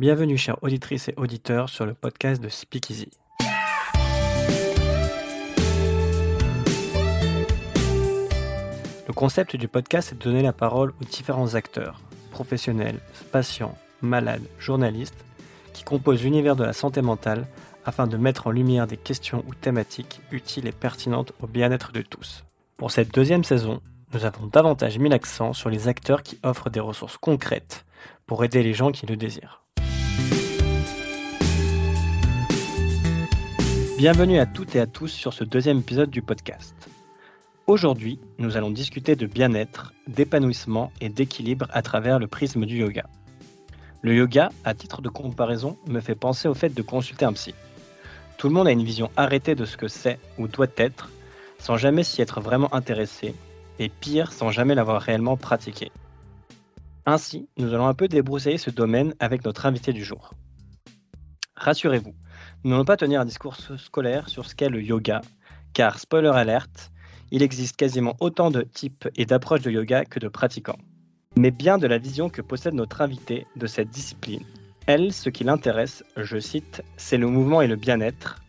Bienvenue chères auditrices et auditeurs sur le podcast de Speakeasy. Le concept du podcast est de donner la parole aux différents acteurs, professionnels, patients, malades, journalistes, qui composent l'univers de la santé mentale afin de mettre en lumière des questions ou thématiques utiles et pertinentes au bien-être de tous. Pour cette deuxième saison, nous avons davantage mis l'accent sur les acteurs qui offrent des ressources concrètes pour aider les gens qui le désirent. Bienvenue à toutes et à tous sur ce deuxième épisode du podcast. Aujourd'hui, nous allons discuter de bien-être, d'épanouissement et d'équilibre à travers le prisme du yoga. Le yoga, à titre de comparaison, me fait penser au fait de consulter un psy. Tout le monde a une vision arrêtée de ce que c'est ou doit être, sans jamais s'y être vraiment intéressé, et pire, sans jamais l'avoir réellement pratiqué. Ainsi, nous allons un peu débroussailler ce domaine avec notre invité du jour. Rassurez-vous, nous n'allons pas tenir un discours scolaire sur ce qu'est le yoga, car, spoiler alerte, il existe quasiment autant de types et d'approches de yoga que de pratiquants. Mais bien de la vision que possède notre invité de cette discipline. Elle, ce qui l'intéresse, je cite, c'est le mouvement et le bien-être,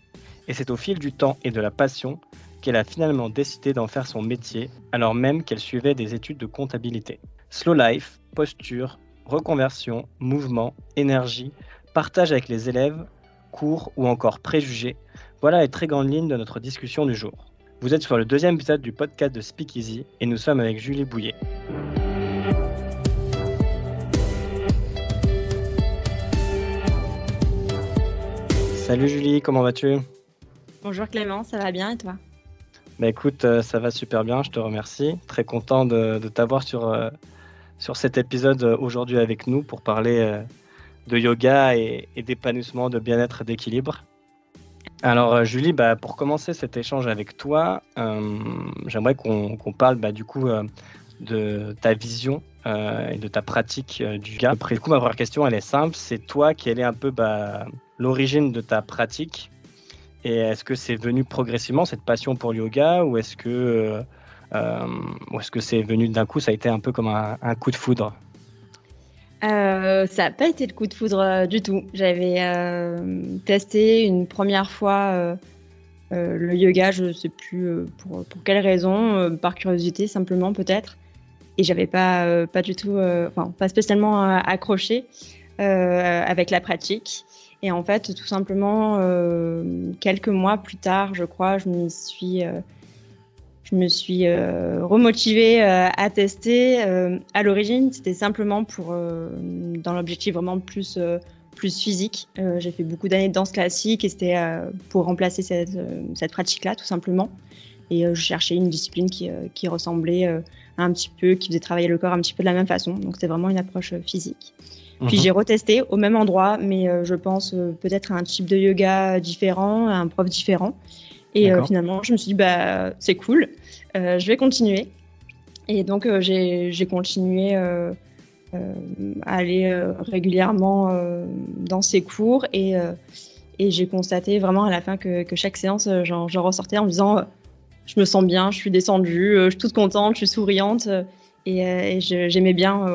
et c'est au fil du temps et de la passion qu'elle a finalement décidé d'en faire son métier, alors même qu'elle suivait des études de comptabilité. Slow life, posture, reconversion, mouvement, énergie, partage avec les élèves, cours ou encore préjugés, voilà les très grandes lignes de notre discussion du jour. Vous êtes sur le deuxième épisode du podcast de Speakeasy et nous sommes avec Julie Bouillet. Salut Julie, comment vas-tu? Bonjour Clément, ça va bien et toi? Bah écoute, euh, ça va super bien, je te remercie. Très content de, t'avoir sur, euh, sur cet épisode euh, aujourd'hui avec nous pour parler de yoga et, d'épanouissement, de bien-être, d'équilibre. Alors Julie, bah, pour commencer cet échange avec toi, j'aimerais qu'on parle bah, du coup de ta vision et de ta pratique du yoga. Après, du coup, ma première question, elle est simple. C'est toi, quelle est un peu bah, l'origine de ta pratique? Et est-ce que c'est venu progressivement cette passion pour le yoga ou euh, euh, est-ce que c'est venu d'un coup Ça a été un peu comme un, coup de foudre? Euh, ça n'a pas été le coup de foudre du tout. J'avais testé une première fois le yoga, je ne sais plus pour, pour, quelle raison, par curiosité simplement peut-être. Et j'avais pas, pas du tout, enfin pas spécialement accroché avec la pratique. Et en fait, tout simplement, euh, quelques mois plus tard, je crois, je me suis, euh, je me suis euh, remotivée à tester. à l'origine, c'était simplement pour, dans l'objectif vraiment plus, plus physique. J'ai fait beaucoup d'années de danse classique et c'était pour remplacer cette, cette pratique-là, tout simplement. Et je cherchais une discipline qui, qui ressemblait un petit peu, qui faisait travailler le corps un petit peu de la même façon. Donc c'était vraiment une approche physique. Puis mhm. j'ai retesté au même endroit, mais euh, je pense euh, peut-être à un type de yoga différent, à un prof différent. Et euh, finalement, je me suis dit, bah, c'est cool, je vais continuer. Et donc, j'ai continué à aller régulièrement dans ces cours. Et, j'ai constaté vraiment à la fin que, que chaque séance, j'en ressortais en me disant, je me sens bien, je suis descendue, je suis toute contente, je suis souriante. Et, j'aimais bien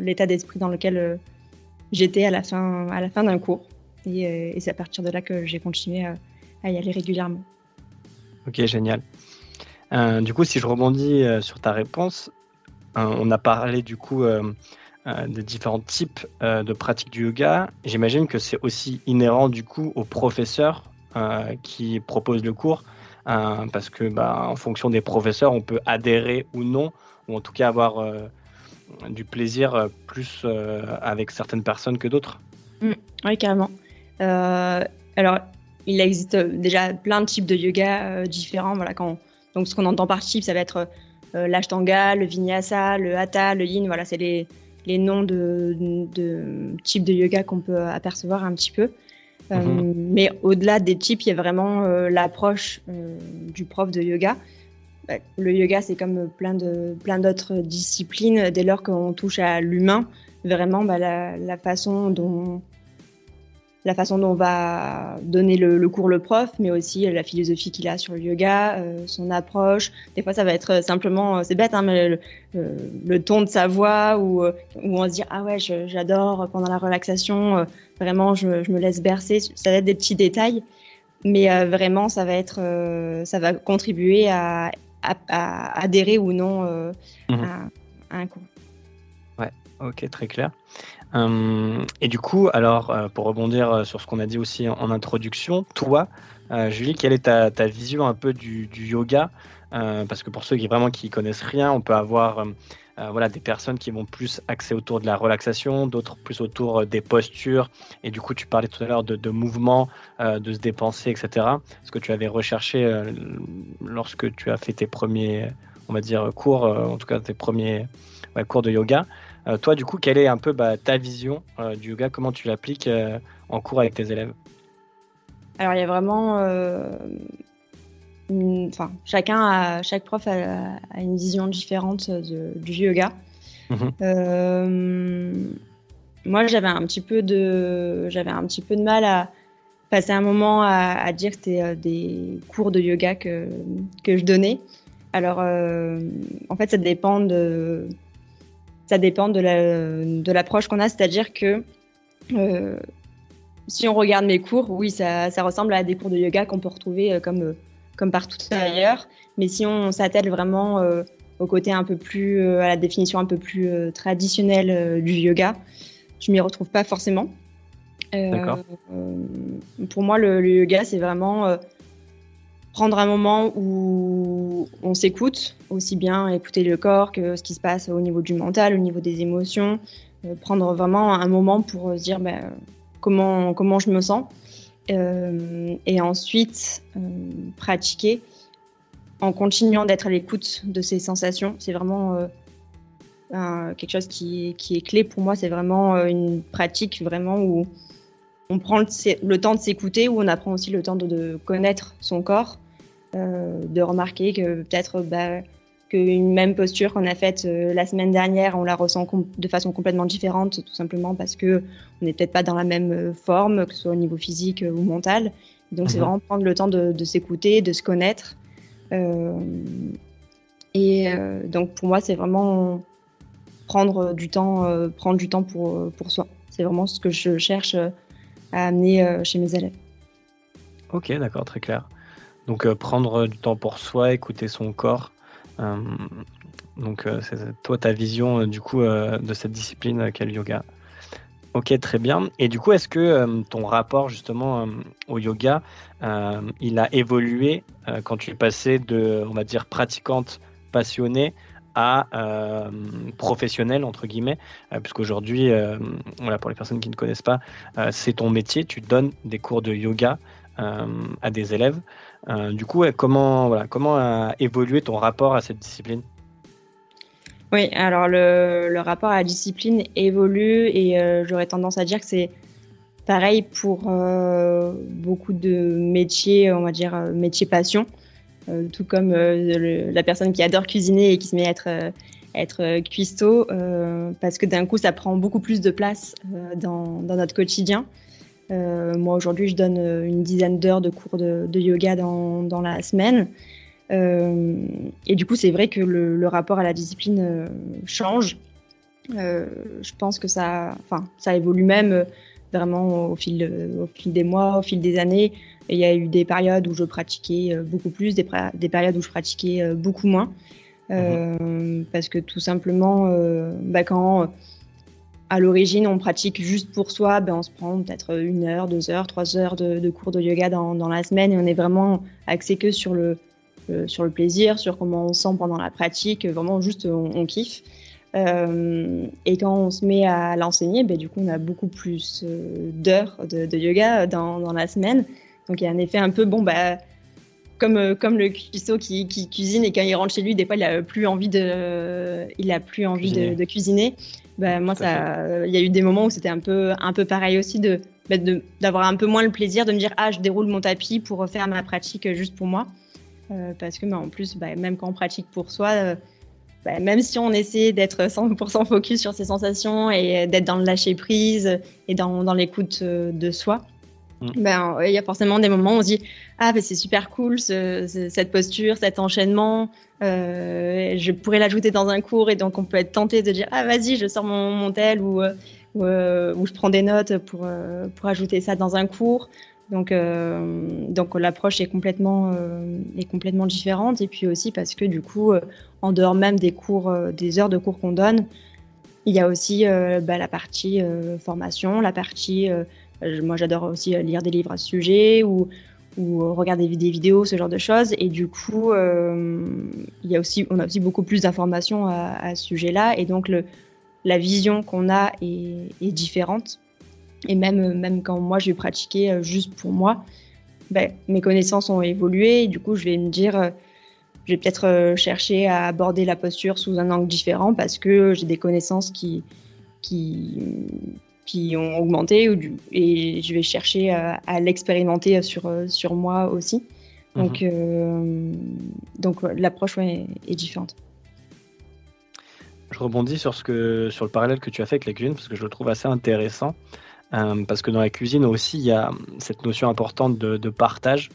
l'état d'esprit dans lequel j'étais à la fin, fin d'un cours. Euh, et c'est à partir de là que j'ai continué à, y aller régulièrement. Ok, génial. Euh, du coup, si je rebondis euh, sur ta réponse, on a parlé du coup de différents types de pratiques du yoga. J'imagine que c'est aussi inhérent du coup aux professeurs qui proposent le cours, parce que bah, en fonction des professeurs, on peut adhérer ou non, ou en tout cas avoir du plaisir euh, plus euh, avec certaines personnes que d'autres. Mm. oui, carrément. Euh, alors, il existe déjà plein de types de yoga différents. Voilà, quand, donc, ce qu'on entend par type, ça va être l'ashtanga, le vinyasa, le hatha, le yin. Voilà, c'est les, les noms de, de, types de yoga qu'on peut apercevoir un petit peu. Mm-hmm. mais au-delà des types, il y a vraiment l'approche du prof de yoga bah, le yoga, c'est comme plein de plein d'autres disciplines. Dès lors qu'on touche à l'humain, vraiment, bah, la, façon dont la façon dont on va donner le, cours le prof, mais aussi la philosophie qu'il a sur le yoga, euh, son approche. Des fois, ça va être simplement, c'est bête, hein, mais le, ton de sa voix ou où, on se dit ah ouais, j'adore pendant la relaxation, vraiment, je, je, me laisse bercer. Ça va être des petits détails, mais vraiment, ça va être, ça va contribuer à, à, adhérer ou non mmh à, à un cours. Ouais, ok, très clair. Hum, et du coup, alors, euh, pour rebondir euh, sur ce qu'on a dit aussi en, introduction, toi, euh, Julie, quelle est ta, vision un peu du, yoga? Parce que pour ceux qui vraiment qui connaissent rien, on peut avoir voilà, des personnes qui vont plus axer autour de la relaxation, d'autres plus autour des postures. Et du coup, tu parlais tout à l'heure de, de mouvements, de se dépenser, etc. Ce que tu avais recherché lorsque tu as fait tes premiers, on va dire, cours, en tout cas tes premiers cours de yoga. Euh, toi, du coup, quelle est un peu bah, ta vision euh, du yoga? Comment tu l'appliques euh, en cours avec tes élèves? Alors, il y a vraiment. Enfin, chacun, a, chaque prof a, une vision différente du yoga. Mhm. moi, j'avais un petit peu de, j'avais un petit peu de mal à passer un moment à, dire que c'était des cours de yoga que, que je donnais. Alors, en fait, ça dépend de, ça dépend de l'approche qu'on a, c'est-à-dire que euh, si on regarde mes cours, oui, ça, ressemble à des cours de yoga qu'on peut retrouver euh, comme, euh, comme partout ailleurs. Mais si on s'attelle vraiment au côté un peu plus, à la définition un peu plus traditionnelle du yoga, je m'y retrouve pas forcément. pour moi, le, le yoga, c'est vraiment prendre un moment où on s'écoute, aussi bien écouter le corps que ce qui se passe au niveau du mental, au niveau des émotions, euh, prendre vraiment un moment pour se dire ben, comment, comment je me sens, euh, et ensuite euh, pratiquer en continuant d'être à l'écoute de ces sensations. C'est vraiment quelque chose qui, qui, est clé pour moi, c'est vraiment une pratique vraiment où on prend le, temps de s'écouter, où on apprend aussi le temps de, connaître son corps, euh, de remarquer que peut-être bah, qu'une même posture qu'on a faite euh, la semaine dernière, on la ressent de façon complètement différente, tout simplement parce que on n'est peut-être pas dans la même euh, forme, que ce soit au niveau physique ou mental. Donc c'est mhm. vraiment prendre le temps de, s'écouter, de se connaître. et donc pour moi, c'est vraiment prendre du temps, prendre du temps pour, pour soi. C'est vraiment ce que je cherche à amener chez mes élèves. Ok, d'accord, très clair. Donc euh, prendre du temps pour soi, écouter son corps. Euh, donc euh, c'est toi ta vision du coup de cette discipline qu'est le yoga? Ok, très bien. Et du coup, est-ce que ton rapport justement au yoga, il a évolué quand tu es passé de, on va dire, pratiquante passionnée à professionnelle entre guillemets, puisqu'aujourd'hui, voilà, pour les personnes qui ne connaissent pas, c'est ton métier. Tu donnes des cours de yoga à des élèves. Euh, du coup, comment, voilà, comment a évolué ton rapport à cette discipline? Oui, alors le, rapport à la discipline évolue et euh, j'aurais tendance à dire que c'est pareil pour euh, beaucoup de métiers, on va dire métiers passion. tout comme la personne qui adore cuisiner et qui se met à être, être cuistot, parce que d'un coup, ça prend beaucoup plus de place dans, dans notre quotidien. Euh, moi, aujourd'hui, je donne euh, une dizaine d'heures de cours de, yoga dans, dans, la semaine. Euh, et du coup, c'est vrai que le, rapport à la discipline change. je pense que ça, enfin, ça évolue même vraiment au fil, au fil des mois, au fil des années. il y a eu des périodes où je pratiquais beaucoup plus, des, des périodes où je pratiquais beaucoup moins. Mhm. Parce que tout simplement, bah, quand à l'origine, on pratique juste pour soi, ben, on se prend peut-être une heure, deux heures, trois heures de, cours de yoga dans, dans, la semaine et on est vraiment axé que sur le, sur le plaisir, sur comment on sent pendant la pratique, vraiment juste on, kiffe. Euh, et quand on se met à l'enseigner, ben, du coup, on a beaucoup plus euh, d'heures de, de, yoga dans, dans, la semaine. Donc il y a un effet un peu, bon, bah, comme, euh, comme le cuistot qui, qui, cuisine et quand il rentre chez lui, des fois, il a plus envie de, il a plus envie De, de cuisiner. Bah, moi, ça, il y a eu des moments où c'était un peu, un peu pareil aussi de, bah, d'avoir un peu moins le plaisir de me dire ah je déroule mon tapis pour faire ma pratique juste pour moi, euh, parce que bah, en plus, même quand on pratique pour soi, euh, même si on essaie d'être 100% focus sur ses sensations et d'être dans le lâcher prise et dans, dans l'écoute de soi, mm. ben, il y a forcément des moments où on se dit ah c'est super cool cette posture, cet enchaînement, euh, je pourrais l'ajouter dans un cours et donc on peut être tenté de dire ah vas-y je sors mon, mon tel ou, je prends des notes pour, pour ajouter ça dans un cours. Donc, euh, donc l'approche est complètement, euh, est complètement différente. Et puis aussi parce que du coup, euh, en dehors même des cours, des heures de cours qu'on donne, il y a aussi bah, la partie formation, la partie. Moi, j'adore aussi lire des livres à ce sujet ou, regarder des vidéos, ce genre de choses. Et du coup, il y a aussi, on a aussi beaucoup plus d'informations à, ce sujet-là. Et donc, la vision qu'on a est, différente. Et même, même quand moi, je vais pratiquer euh, juste pour moi, ben, mes connaissances ont évolué. Et du coup, je vais me dire, euh, je vais peut-être euh, chercher à aborder la posture sous un angle différent parce que j'ai des connaissances qui, qui ont augmenté ou et je vais chercher à, l'expérimenter sur, sur moi aussi. Donc, mhm. donc l'approche est différente. Je rebondis sur, ce que, sur le parallèle que tu as fait avec la cuisine parce que je le trouve assez intéressant. Euh, parce que dans la cuisine aussi, il y a cette notion importante de, partage.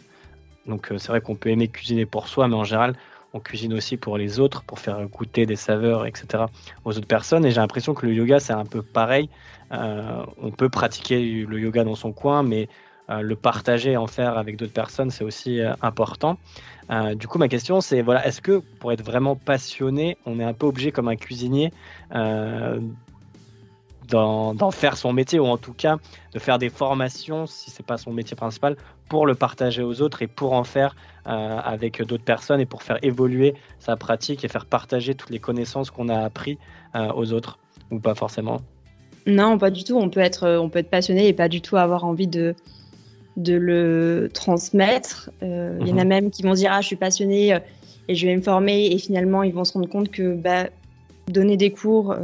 Donc euh, c'est vrai qu'on peut aimer cuisiner pour soi, mais en général, on cuisine aussi pour les autres, pour faire goûter des saveurs, etc. aux autres personnes. Et j'ai l'impression que le yoga, c'est un peu pareil. Euh, on peut pratiquer le yoga dans son coin, mais le partager, en faire avec d'autres personnes, c'est aussi important. du coup, ma question, c'est voilà, est-ce que pour être vraiment passionné, on est un peu obligé, comme un cuisinier, d'en faire son métier ou en tout cas de faire des formations si c'est pas son métier principal pour le partager aux autres et pour en faire euh, avec d'autres personnes et pour faire évoluer sa pratique et faire partager toutes les connaissances qu'on a appris euh, aux autres ou pas forcément Non, pas du tout. On peut être on peut être passionné et pas du tout avoir envie de de le transmettre. Euh, il y en a mhm. même qui vont dire ah je suis passionné et je vais me former et finalement ils vont se rendre compte que bah, donner des cours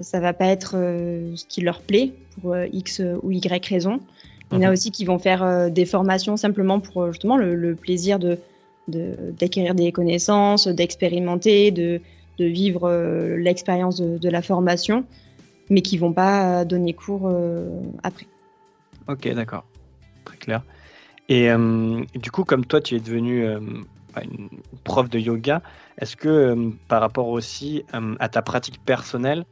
ça va pas être euh, ce qui leur plaît pour euh, X ou Y raison. Il y en a mhm. aussi qui vont faire euh, des formations simplement pour justement le, plaisir de d'acquérir des connaissances, d'expérimenter, de, de, vivre l'expérience de, la formation, mais qui vont pas donner cours après. Ok, d'accord, très clair. Et du coup, comme toi, tu es devenu une prof de yoga, est-ce que par rapport aussi à ta pratique personnelle,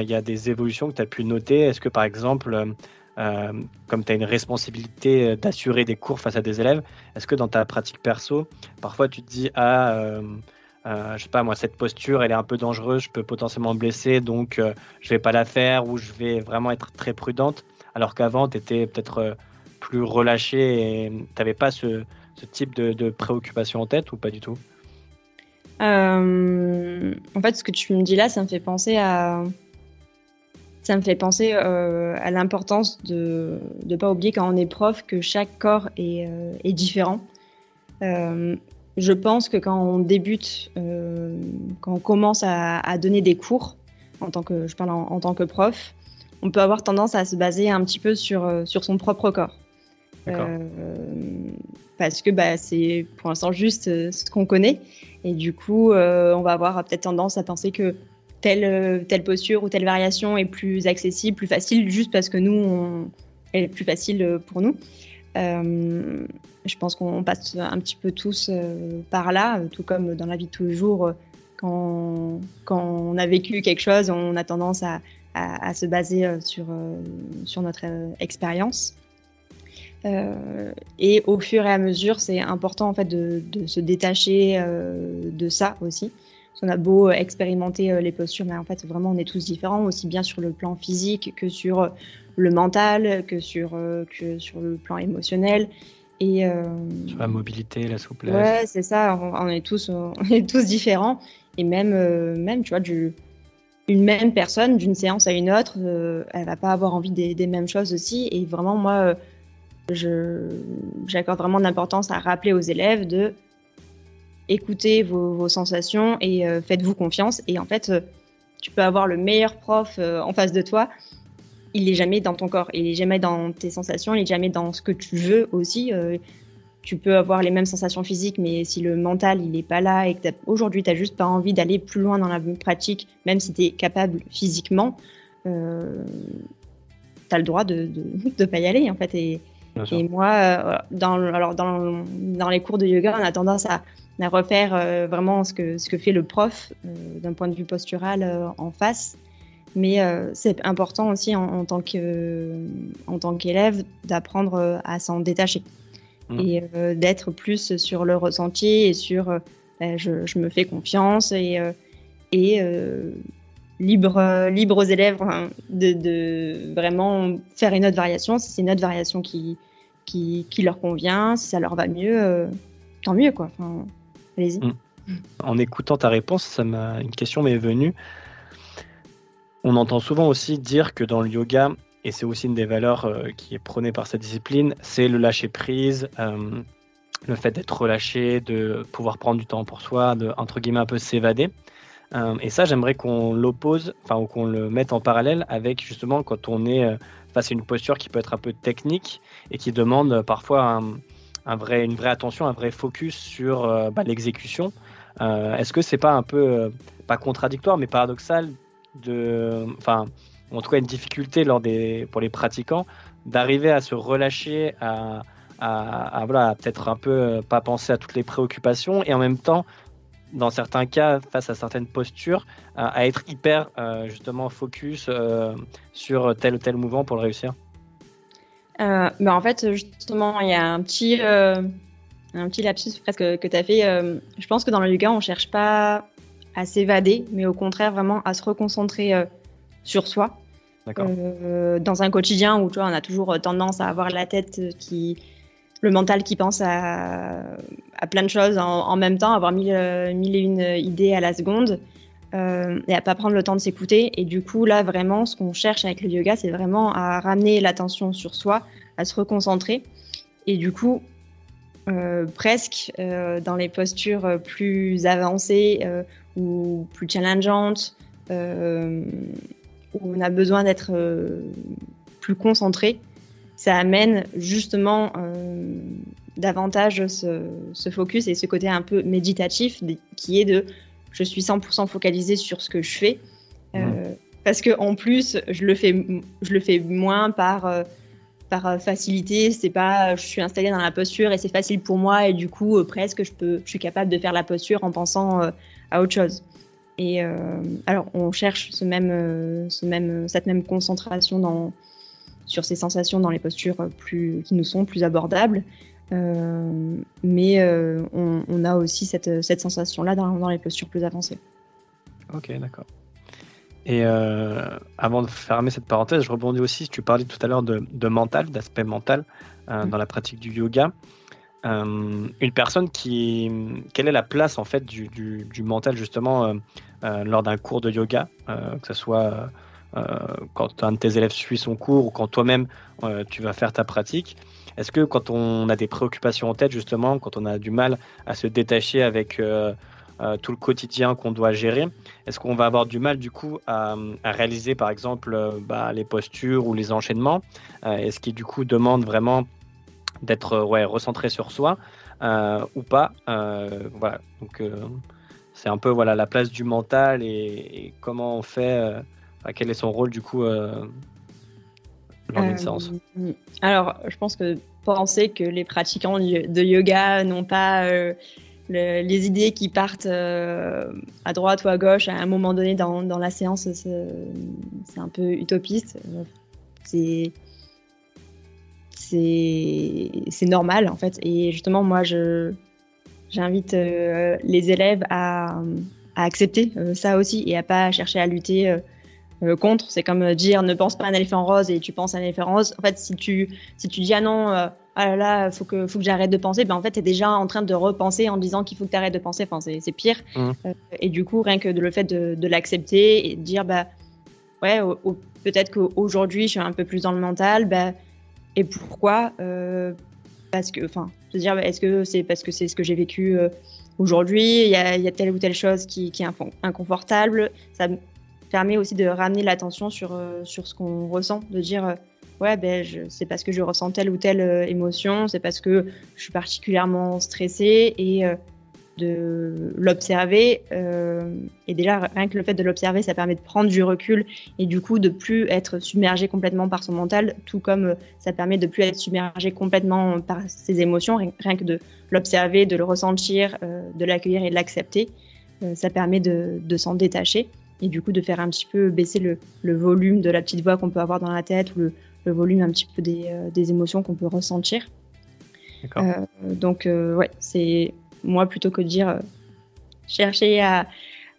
il y a des évolutions que tu as pu noter Est-ce que par exemple, euh, euh, comme tu as une responsabilité d'assurer des cours face à des élèves, est-ce que dans ta pratique perso, parfois tu te dis ah euh, je sais pas moi, cette posture, elle est un peu dangereuse, je peux potentiellement me blesser, donc je vais pas la faire ou je vais vraiment être très prudente. Alors qu'avant, tu étais peut-être plus relâché et tu n'avais pas ce, type de, préoccupation en tête ou pas du tout? En fait, ce que tu me dis là, ça me fait penser à, ça me fait penser euh, à l'importance de ne pas oublier quand on est prof que chaque corps est, euh, est différent. Euh, je pense que quand on débute, quand on commence à, à, donner des cours, en tant que, je parle en, en, tant que prof, on peut avoir tendance à se baser un petit peu sur, sur son propre corps. parce que bah, c'est pour l'instant juste ce qu'on connaît. Et du coup, on va avoir peut-être tendance à penser que telle, euh, telle posture ou telle variation est plus accessible, plus facile, juste parce que nous, elle est plus facile euh, pour nous. Euh, je pense qu'on passe un petit peu tous par là, tout comme dans la vie de tous les jours. Quand, quand, on a vécu quelque chose, on a tendance à, à, se baser sur, sur notre expérience. et au fur et à mesure, c'est important en fait de, de se détacher de ça aussi on a beau euh, expérimenter euh, les postures, mais en fait, vraiment, on est tous différents, aussi bien sur le plan physique que sur euh, le mental, que sur, que sur le plan émotionnel. Et, sur la mobilité, la souplesse. Ouais, c'est ça, on, est tous, on est tous différents. Et même, même tu vois, du, une même personne, d'une séance à une autre, elle va pas avoir envie des, des, mêmes choses aussi. Et vraiment, moi, j'accorde vraiment d'importance à rappeler aux élèves de écoutez vos, sensations et euh, faites-vous confiance. Et en fait, euh, tu peux avoir le meilleur prof euh, en face de toi. Il n'est jamais dans ton corps, il n'est jamais dans tes sensations, il n'est jamais dans ce que tu veux aussi. tu peux avoir les mêmes sensations physiques, mais si le mental il est pas là et que aujourd'hui tu n'as juste pas envie d'aller plus loin dans la pratique, même si tu es capable physiquement, tu as le droit de ne pas y aller en fait. Et, et moi, dans, alors dans, dans, les cours de yoga, on a tendance à, à refaire euh, vraiment ce que, ce que fait le prof euh, d'un point de vue postural en face. Mais c'est important aussi en, en tant qu'élève d'apprendre à s'en détacher mmh. et d'être plus sur le ressenti et sur ben, je, je, me fais confiance et, et libre, libre aux élèves hein, de, de, vraiment faire une autre variation. Si c'est une autre variation qui, qui, leur convient, si ça leur va mieux, euh, tant mieux quoi. Enfin, Mm. En écoutant ta réponse, ça m'a une question m'est venue. On entend souvent aussi dire que dans le yoga, et c'est aussi une des valeurs euh, qui est prônée par cette discipline, c'est le lâcher prise, euh, le fait d'être relâché, de pouvoir prendre du temps pour soi, de entre guillemets un peu s'évader. et ça, j'aimerais qu'on l'oppose, enfin, qu'on le mette en parallèle avec justement quand on est face à une posture qui peut être un peu technique et qui demande parfois un, vrai, une vraie attention, un vrai focus sur euh, bah, l'exécution. Euh, est-ce que c'est pas un peu, euh, pas contradictoire, mais paradoxal, de, enfin, en tout cas une difficulté lors des, pour les pratiquants d'arriver à se relâcher, à, à, voilà, peut-être un peu pas penser à toutes les préoccupations et en même temps dans certains cas, face à certaines postures, à, être hyper justement focus sur tel ou tel mouvement pour le réussir? Euh, bah, en fait, justement, il y a un petit, euh, un petit lapsus presque que tu as fait. Euh, je pense que dans le yoga, on cherche pas à s'évader, mais au contraire, vraiment à se reconcentrer sur soi. dans un quotidien où tu vois, on a toujours tendance à avoir la tête qui. le mental qui pense à, à plein de choses en, même temps, avoir mille, mille et une idées à la seconde. Et à pas prendre le temps de s'écouter. Et du coup, là, vraiment, ce qu'on cherche avec le yoga, c'est vraiment à ramener l'attention sur soi, à se reconcentrer. Et du coup, euh, presque euh, dans les postures plus avancées euh, ou plus challengeantes, où on a besoin d'être plus concentré, ça amène justement davantage ce, focus et ce côté un peu méditatif qui est de je suis 100% focalisé sur ce que je fais. Mmh. Parce que en plus, je le fais, je le fais moins par par euh, facilité. C'est pas, je suis installée dans la posture et c'est facile pour moi et du coup euh, presque je peux, je suis capable de faire la posture en pensant euh, à autre chose. Et alors on cherche ce même, ce même, cette même concentration dans, sur ces sensations dans les postures plus, qui nous sont plus abordables. Mais on, a aussi cette, cette sensation-là dans, dans les postures plus avancées. Ok, d'accord. Et euh, avant de fermer cette parenthèse, je rebondis aussi, tu parlais tout à l'heure de, mental, d'aspect mental euh, mm. dans la pratique du yoga. Euh, une personne qui, quelle est la place en fait du, du, mental justement lors d'un cours de yoga, que ce soit quand un de tes élèves suit son cours ou quand toi-même tu vas faire ta pratique? Est-ce que quand on a des préoccupations en tête justement, quand on a du mal à se détacher avec euh, tout le quotidien qu'on doit gérer, est-ce qu'on va avoir du mal du coup à, réaliser par exemple euh, bah, les postures ou les enchaînements euh, Est-ce qui du coup demande vraiment d'être ouais, recentré sur soi ou pas Voilà, donc c'est un peu voilà la place du mental et, comment on fait, quel est son rôle du coup séance Alors, je pense que penser que les pratiquants de yoga n'ont pas les idées qui partent euh, à droite ou à gauche à un moment donné dans, dans la séance, c'est un peu utopiste. C'est c'est normal en fait. Et justement, moi, j'invite euh, les élèves à, à accepter euh, ça aussi et à pas chercher à lutter contre. C'est comme dire ne pense pas à un éléphant rose et tu penses à un éléphant rose. En fait, si tu si tu dis ah non ah là là, faut que, faut que j'arrête de penser, ben en fait, tu es déjà en train de repenser en disant qu'il faut que tu arrêtes de penser. Enfin, c'est pire. Mmh. Euh, et du coup, rien que le fait de, de l'accepter et de dire, bah, ouais, peut-être qu'aujourd'hui, je suis un peu plus dans le mental, bah, et pourquoi euh, Parce que, enfin, se dire, bah, est-ce que c'est parce que c'est ce que j'ai vécu euh, aujourd'hui Il y a, y a, telle ou telle chose qui, qui est inconfortable. Ça permet aussi de ramener l'attention sur, sur ce qu'on ressent, de dire ouais, ben, c'est parce que je ressens telle ou telle émotion, c'est parce que je suis particulièrement stressée et de l'observer. Euh, et déjà, rien que le fait de l'observer, ça permet de prendre du recul et du coup de plus être submergé complètement par son mental, tout comme euh, ça permet de plus être submergé complètement par ses émotions, rien que de l'observer, de le ressentir, euh, de l'accueillir et de l'accepter. ça permet de, de s'en détacher et du coup de faire un petit peu baisser le, le volume de la petite voix qu'on peut avoir dans la tête ou le, le volume un petit peu des, des émotions qu'on peut ressentir. donc ouais, c'est moi, plutôt que de dire euh, chercher à,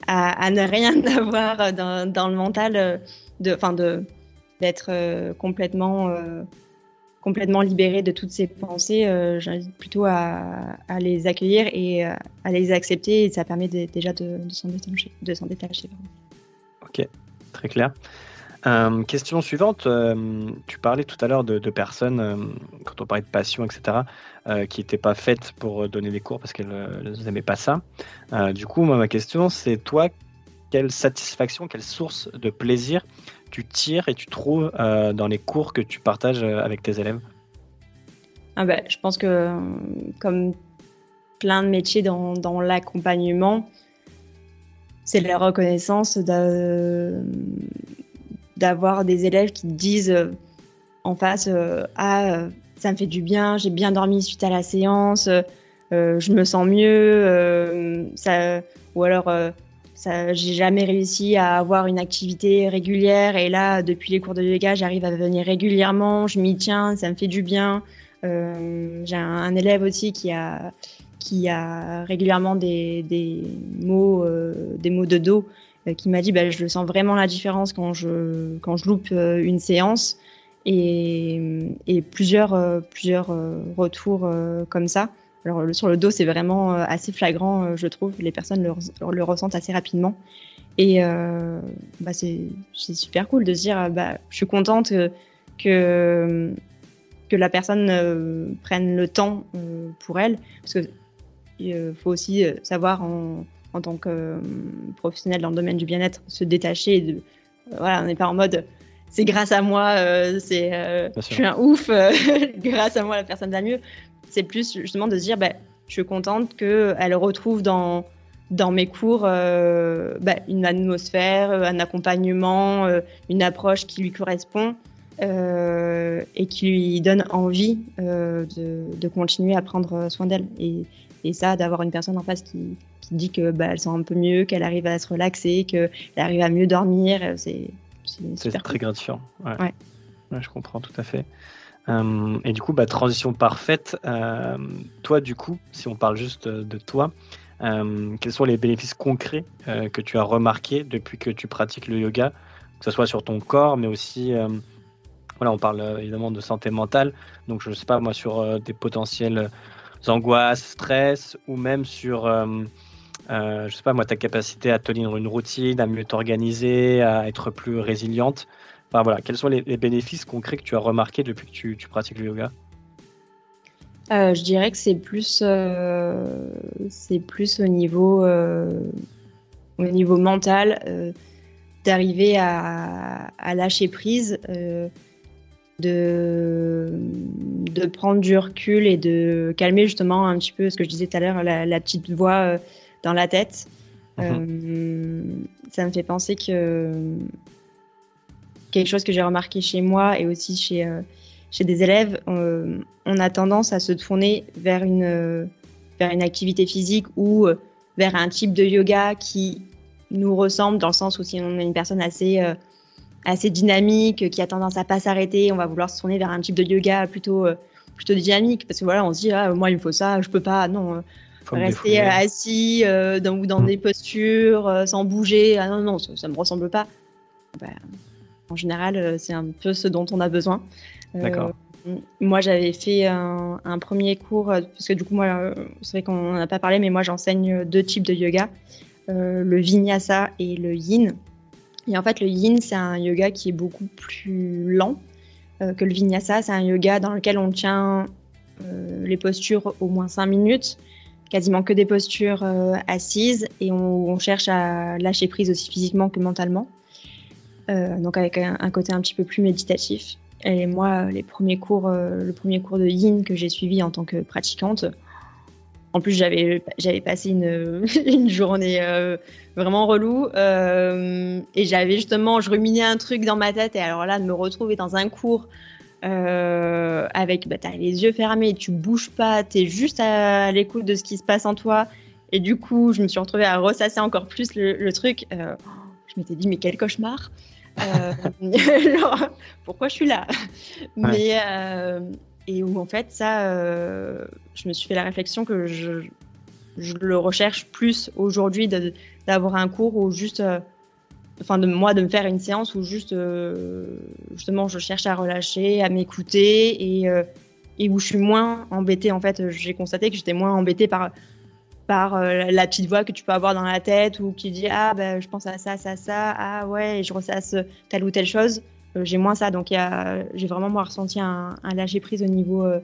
à, ne rien avoir dans, dans le mental, euh, de, enfin de d'être euh, complètement complètement libéré de toutes ces pensées, j'invite plutôt à, les accueillir et à les accepter. Et ça permet déjà de, s'en détacher. Ok, très clair. Euh, question suivante, euh, tu parlais tout à l'heure de, personnes, euh, quand on parlait de passion, etc., qui n'étaient pas faites pour donner des cours parce qu'elles n'aimaient pas ça. du coup, ma question, c'est toi, quelle satisfaction, quelle source de plaisir tu tires et tu trouves dans les cours que tu partages avec tes élèves? Ah ben, Je pense que, comme plein de métiers dans, l'accompagnement, c'est la reconnaissance d'avoir des élèves qui disent euh, en face euh, Ah, euh, ça me fait du bien, j'ai bien dormi suite à la séance, je me sens mieux, ou alors j'ai jamais réussi à avoir une activité régulière et là, depuis les cours de yoga, j'arrive à venir régulièrement, je m'y tiens, ça me fait du bien. j'ai un, élève aussi qui a, qui a régulièrement des, des mots, des mots de dos euh, qui m'a dit bah, je sens vraiment la différence quand je, quand je loupe euh, une séance et, et plusieurs, euh, plusieurs retours comme ça. Alors sur le dos, c'est vraiment assez flagrant, je trouve. Les personnes le, le ressentent assez rapidement. Et euh, bah c'est super cool de se dire, bah, je suis contente que, que la personne prenne le temps pour elle. Parce qu'il faut aussi savoir en, en tant que euh, professionnel dans le domaine du bien-être, se détacher. De, euh, voilà, on n'est pas en mode c'est grâce à moi, euh, c'est je suis un ouf, grâce à moi la personne va mieux. C'est plus justement de se dire, bah, je suis contente qu'elle retrouve dans, dans mes cours bah, une atmosphère, un accompagnement, une approche qui lui correspond. et qui lui donne envie de, de, continuer à prendre soin d'elle. Et, et ça, d'avoir une personne en face qui, qui dit que bah, elle sent un peu mieux, qu'elle arrive à se relaxer, qu'elle arrive à mieux dormir, euh, c'est c'est très gratifiant. Ouais. ouais. je comprends tout à fait. Euh, et du coup, bah, transition parfaite. Euh, toi, du coup, si on parle juste de toi, quels sont les bénéfices concrets que tu as remarqués depuis que tu pratiques le yoga, que ce soit sur ton corps, mais aussi, voilà, on parle évidemment de santé mentale, donc je ne sais pas moi sur des potentiels angoisses, stress, ou même sur, euh, euh, je sais pas moi, ta capacité à tenir une routine, à mieux t'organiser, à être plus résiliente. Enfin voilà, quels sont les, bénéfices concrets que tu as remarqués depuis que tu, pratiques le yoga? Euh, Je dirais que c'est plus, c'est plus au niveau, au niveau mental d'arriver à, à, lâcher prise de, de prendre du recul et de calmer justement un petit peu ce que je disais tout à l'heure, la, petite voix euh, dans la tête. Mhm. Euh, ça me fait penser que quelque chose que j'ai remarqué chez moi et aussi chez, euh, chez des élèves, on, a tendance à se tourner vers une, vers une activité physique ou vers un type de yoga qui nous ressemble dans le sens où si on est une personne assez assez dynamique, qui a tendance à pas s'arrêter. On va vouloir se tourner vers un type de yoga plutôt, euh, plutôt dynamique parce que voilà, on se dit ah, moi il me faut ça, je peux pas, non. Euh, rester euh, assis dans, ou dans mm. des postures sans bouger, ah non, non, ça, ne me ressemble pas. Ben, en général, c'est un peu ce dont on a besoin. D'accord. Moi, j'avais fait un, un, premier cours, parce que du coup, moi, c'est vrai qu'on n'en a pas parlé, mais moi, j'enseigne deux types de yoga, le vinyasa et le yin. Et en fait, le yin, c'est un yoga qui est beaucoup plus lent euh, que le vinyasa. C'est un yoga dans lequel on tient euh, les postures au moins 5 minutes, quasiment que des postures euh, assises, et on, on, cherche à lâcher prise aussi physiquement que mentalement. Donc avec un, côté un petit peu plus méditatif. et moi, les premiers cours, le premier cours de yin que j'ai suivi en tant que pratiquante, en plus, j'avais, j'avais passé une, une journée euh, vraiment relou. Euh, et j'avais justement, je ruminais un truc dans ma tête. Et alors là, de me retrouver dans un cours euh, avec, bah, t'as les yeux fermés, tu bouges pas, t'es juste à, l'écoute de ce qui se passe en toi. Et du coup, je me suis retrouvée à ressasser encore plus le, truc. je m'étais dit, mais quel cauchemar! pourquoi je suis là? Mais et où en fait ça, euh, je me suis fait la réflexion que je, je le recherche plus aujourd'hui d'avoir un cours où juste, euh, enfin de moi de me faire une séance où juste euh, justement je cherche à relâcher, à m'écouter et, et où je suis moins embêtée en fait. J'ai constaté que j'étais moins embêtée par par la petite voix que tu peux avoir dans la tête ou qui dit ah ben je pense à ça ça ça ah ouais et je ressasse telle ou telle chose euh, j'ai moins ça. Donc j'ai vraiment moi ressenti un, lâcher prise au niveau, euh,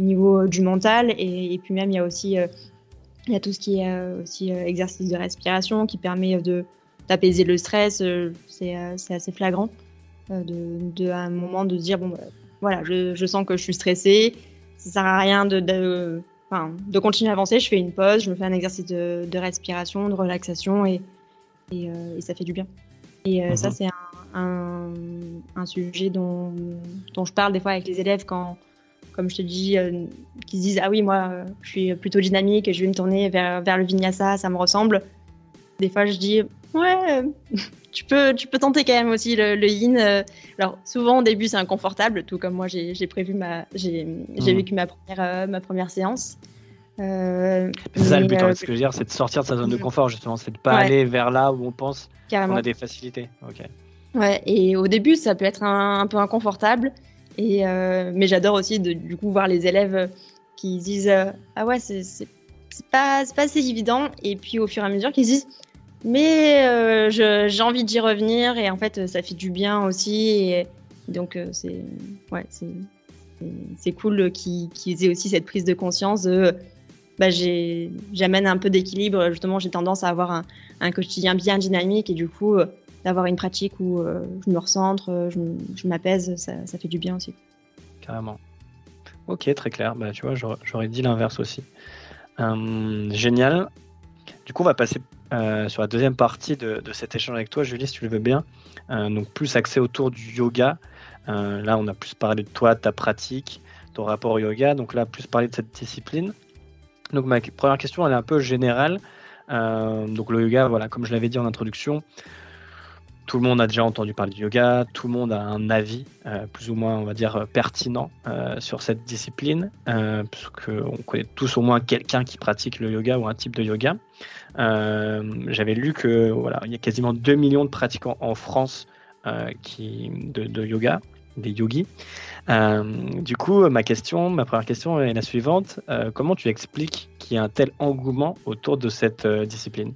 niveau euh, du mental. Et, puis même il y a aussi il y a tout ce qui est aussi exercice de respiration qui permet de d'apaiser le stress. c'est assez flagrant de, à un moment de dire bon bah, voilà je, je, sens que je suis stressée. Ça sert à rien de de continuer à avancer, je fais une pause, je me fais un exercice de, de respiration, de relaxation et, et, ça fait du bien. Et ça, mhm. c'est un, un, sujet dont, dont, je parle des fois avec les élèves quand, comme je te dis, euh, qui se disent Ah oui, moi, je suis plutôt dynamique, je vais me tourner vers, vers le vinyasa, ça me ressemble. Des fois, je dis Ouais, tu peux, tu peux tenter quand même aussi le, yin. Euh. Alors, souvent, au début, c'est inconfortable, tout comme moi, j'ai prévu ma. J'ai mmh. vécu ma première, euh, ma première séance. c'est ça le but, ce que je veux dire, c'est de sortir de sa zone de confort, justement, c'est de pas aller vers là où on pense qu'on a des facilités. Ok. Ouais, et au début, ça peut être un, peu inconfortable. Et, euh, mais j'adore aussi de, du coup voir les élèves qui disent euh, Ah ouais, c'est pas, pas assez évident. Et puis au fur et à mesure, qu'ils disent Mais euh, j'ai envie d'y revenir. Et en fait, ça fait du bien aussi. Donc, c'est ouais, cool qu'ils aient aussi cette prise de conscience bah, j'amène un peu d'équilibre. Justement, j'ai tendance à avoir un, un, quotidien bien dynamique et du coup, d'avoir une pratique où euh, je me recentre, euh, je, m'apaise, ça, fait du bien aussi. Carrément. Ok, très clair. Bah, tu vois, j'aurais dit l'inverse aussi. Euh, génial. Du coup, on va passer sur la deuxième partie de, cet échange avec toi, Julie, si tu le veux bien. donc, plus axé autour du yoga. là, on a plus parlé de toi, de ta pratique, ton rapport au yoga. Donc là, plus parler de cette discipline. Donc, ma première question, elle est un peu générale. donc, le yoga, voilà, comme je l'avais dit en introduction, tout le monde a déjà entendu parler du yoga, tout le monde a un avis euh, plus ou moins, on va dire, pertinent euh, sur cette discipline, euh, parce qu'on connaît tous au moins quelqu'un qui pratique le yoga ou un type de yoga. J'avais lu que il y a quasiment 2 millions de pratiquants en France qui, de, yoga, des yogis. du coup, ma question, ma première question est la suivante comment tu expliques qu'il y a un tel engouement autour de cette discipline?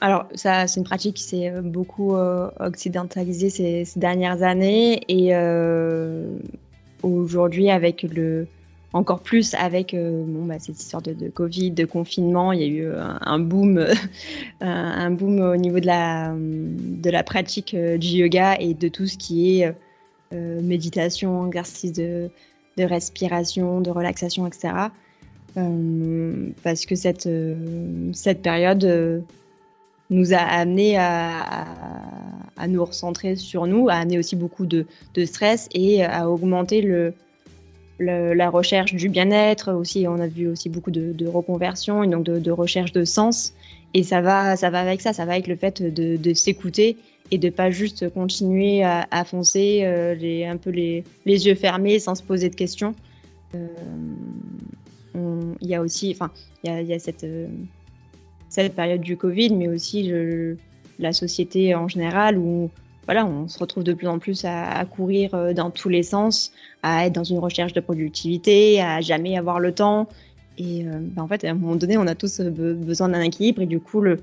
Alors, ça, c'est une pratique qui s'est euh, beaucoup euh, occidentalisée ces, dernières années et euh, aujourd'hui, avec le encore plus avec bon, bah, cette histoire de, Covid, de confinement, il y a eu un, boom, un boom au niveau de la de la pratique du yoga et de tout ce qui est méditation, exercice de, de respiration, de relaxation, etc. parce que cette cette période nous a amené à, nous recentrer sur nous, à amener aussi beaucoup de, stress et à augmenter le, la recherche du bien-être. Aussi, on a vu aussi beaucoup de, de reconversion et donc de, recherche de sens. Et ça va, ça va avec ça, ça va avec le fait de, s'écouter et de pas juste continuer à, foncer euh, les, un peu les, les, yeux fermés sans se poser de questions. Euh, il y a aussi, enfin, il y, a, cette euh, cette période du Covid, mais aussi la société en général où voilà, on se retrouve de plus en plus à, courir euh, dans tous les sens, à être dans une recherche de productivité, à jamais avoir le temps. Et euh, bah, en fait, à un moment donné, on a tous besoin d'un équilibre. Et du coup, le,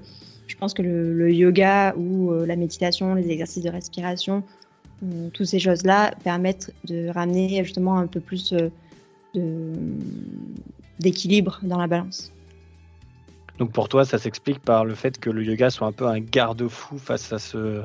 je pense que le, yoga ou euh, la méditation, les exercices de respiration, toutes ces choses-là permettent de ramener justement un peu plus d'équilibre dans la balance. Donc pour toi, ça s'explique par le fait que le yoga soit un peu un garde-fou face à ce,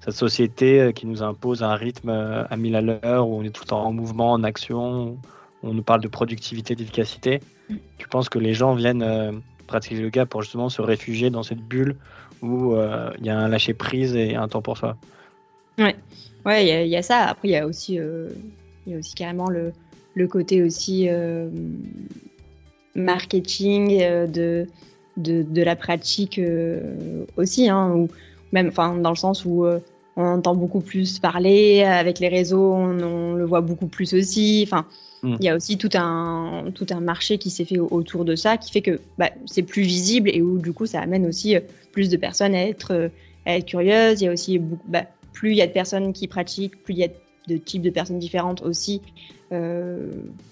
cette société qui nous impose un rythme à 1000 à l'heure, où on est tout le temps en mouvement, en action, où on nous parle de productivité, d'efficacité. Mm. Tu penses que les gens viennent pratiquer le yoga pour justement se réfugier dans cette bulle où il y a un lâcher prise et un temps pour soi? Ouais, ouais, il y, a ça. Après, il y a aussi, y a aussi carrément le, le côté aussi marketing de de, de la pratique euh, aussi, hein, ou même enfin, dans le sens où euh, on entend beaucoup plus parler avec les réseaux, on, le voit beaucoup plus aussi. Enfin, hmm. il y a aussi tout un, tout un marché qui s'est fait autour de ça, qui fait que bah, c'est plus visible et où du coup ça amène aussi euh, plus de personnes à être, à être curieuses. Il y a aussi bah, plus il y a de personnes qui pratiquent, plus il y a de types de personnes différentes aussi,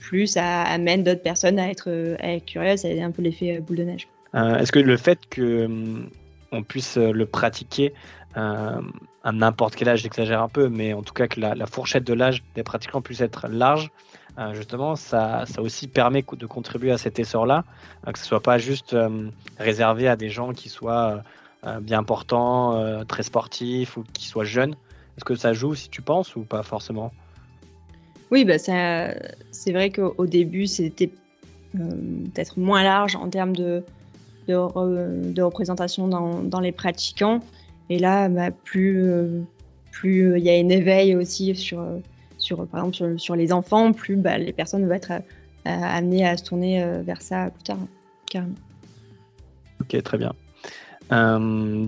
plus ça amène d'autres personnes à être, à être curieuses. C'est un peu l'effet boule de neige. Euh, est-ce que le fait que hum, on puisse euh, le pratiquer euh, à n'importe quel âge, j'exagère un peu, mais en tout cas que la, fourchette de l'âge des pratiquants puisse être large, justement, ça, ça aussi permet de contribuer à cet essor-là, que ce soit pas juste réservé à des gens qui soient bien portants, très sportifs ou qui soient jeunes. Est-ce que ça joue si tu penses ou pas forcément? Oui, bah c'est vrai qu'au début, c'était peut-être moins large en termes de, de, représentation dans, les pratiquants. Et là, bah, plus euh, plus il y a un éveil aussi sur, sur par exemple sur, les enfants, plus bah, les personnes vont être euh, amenées à se tourner euh, vers ça plus tard, carrément. Ok, très bien.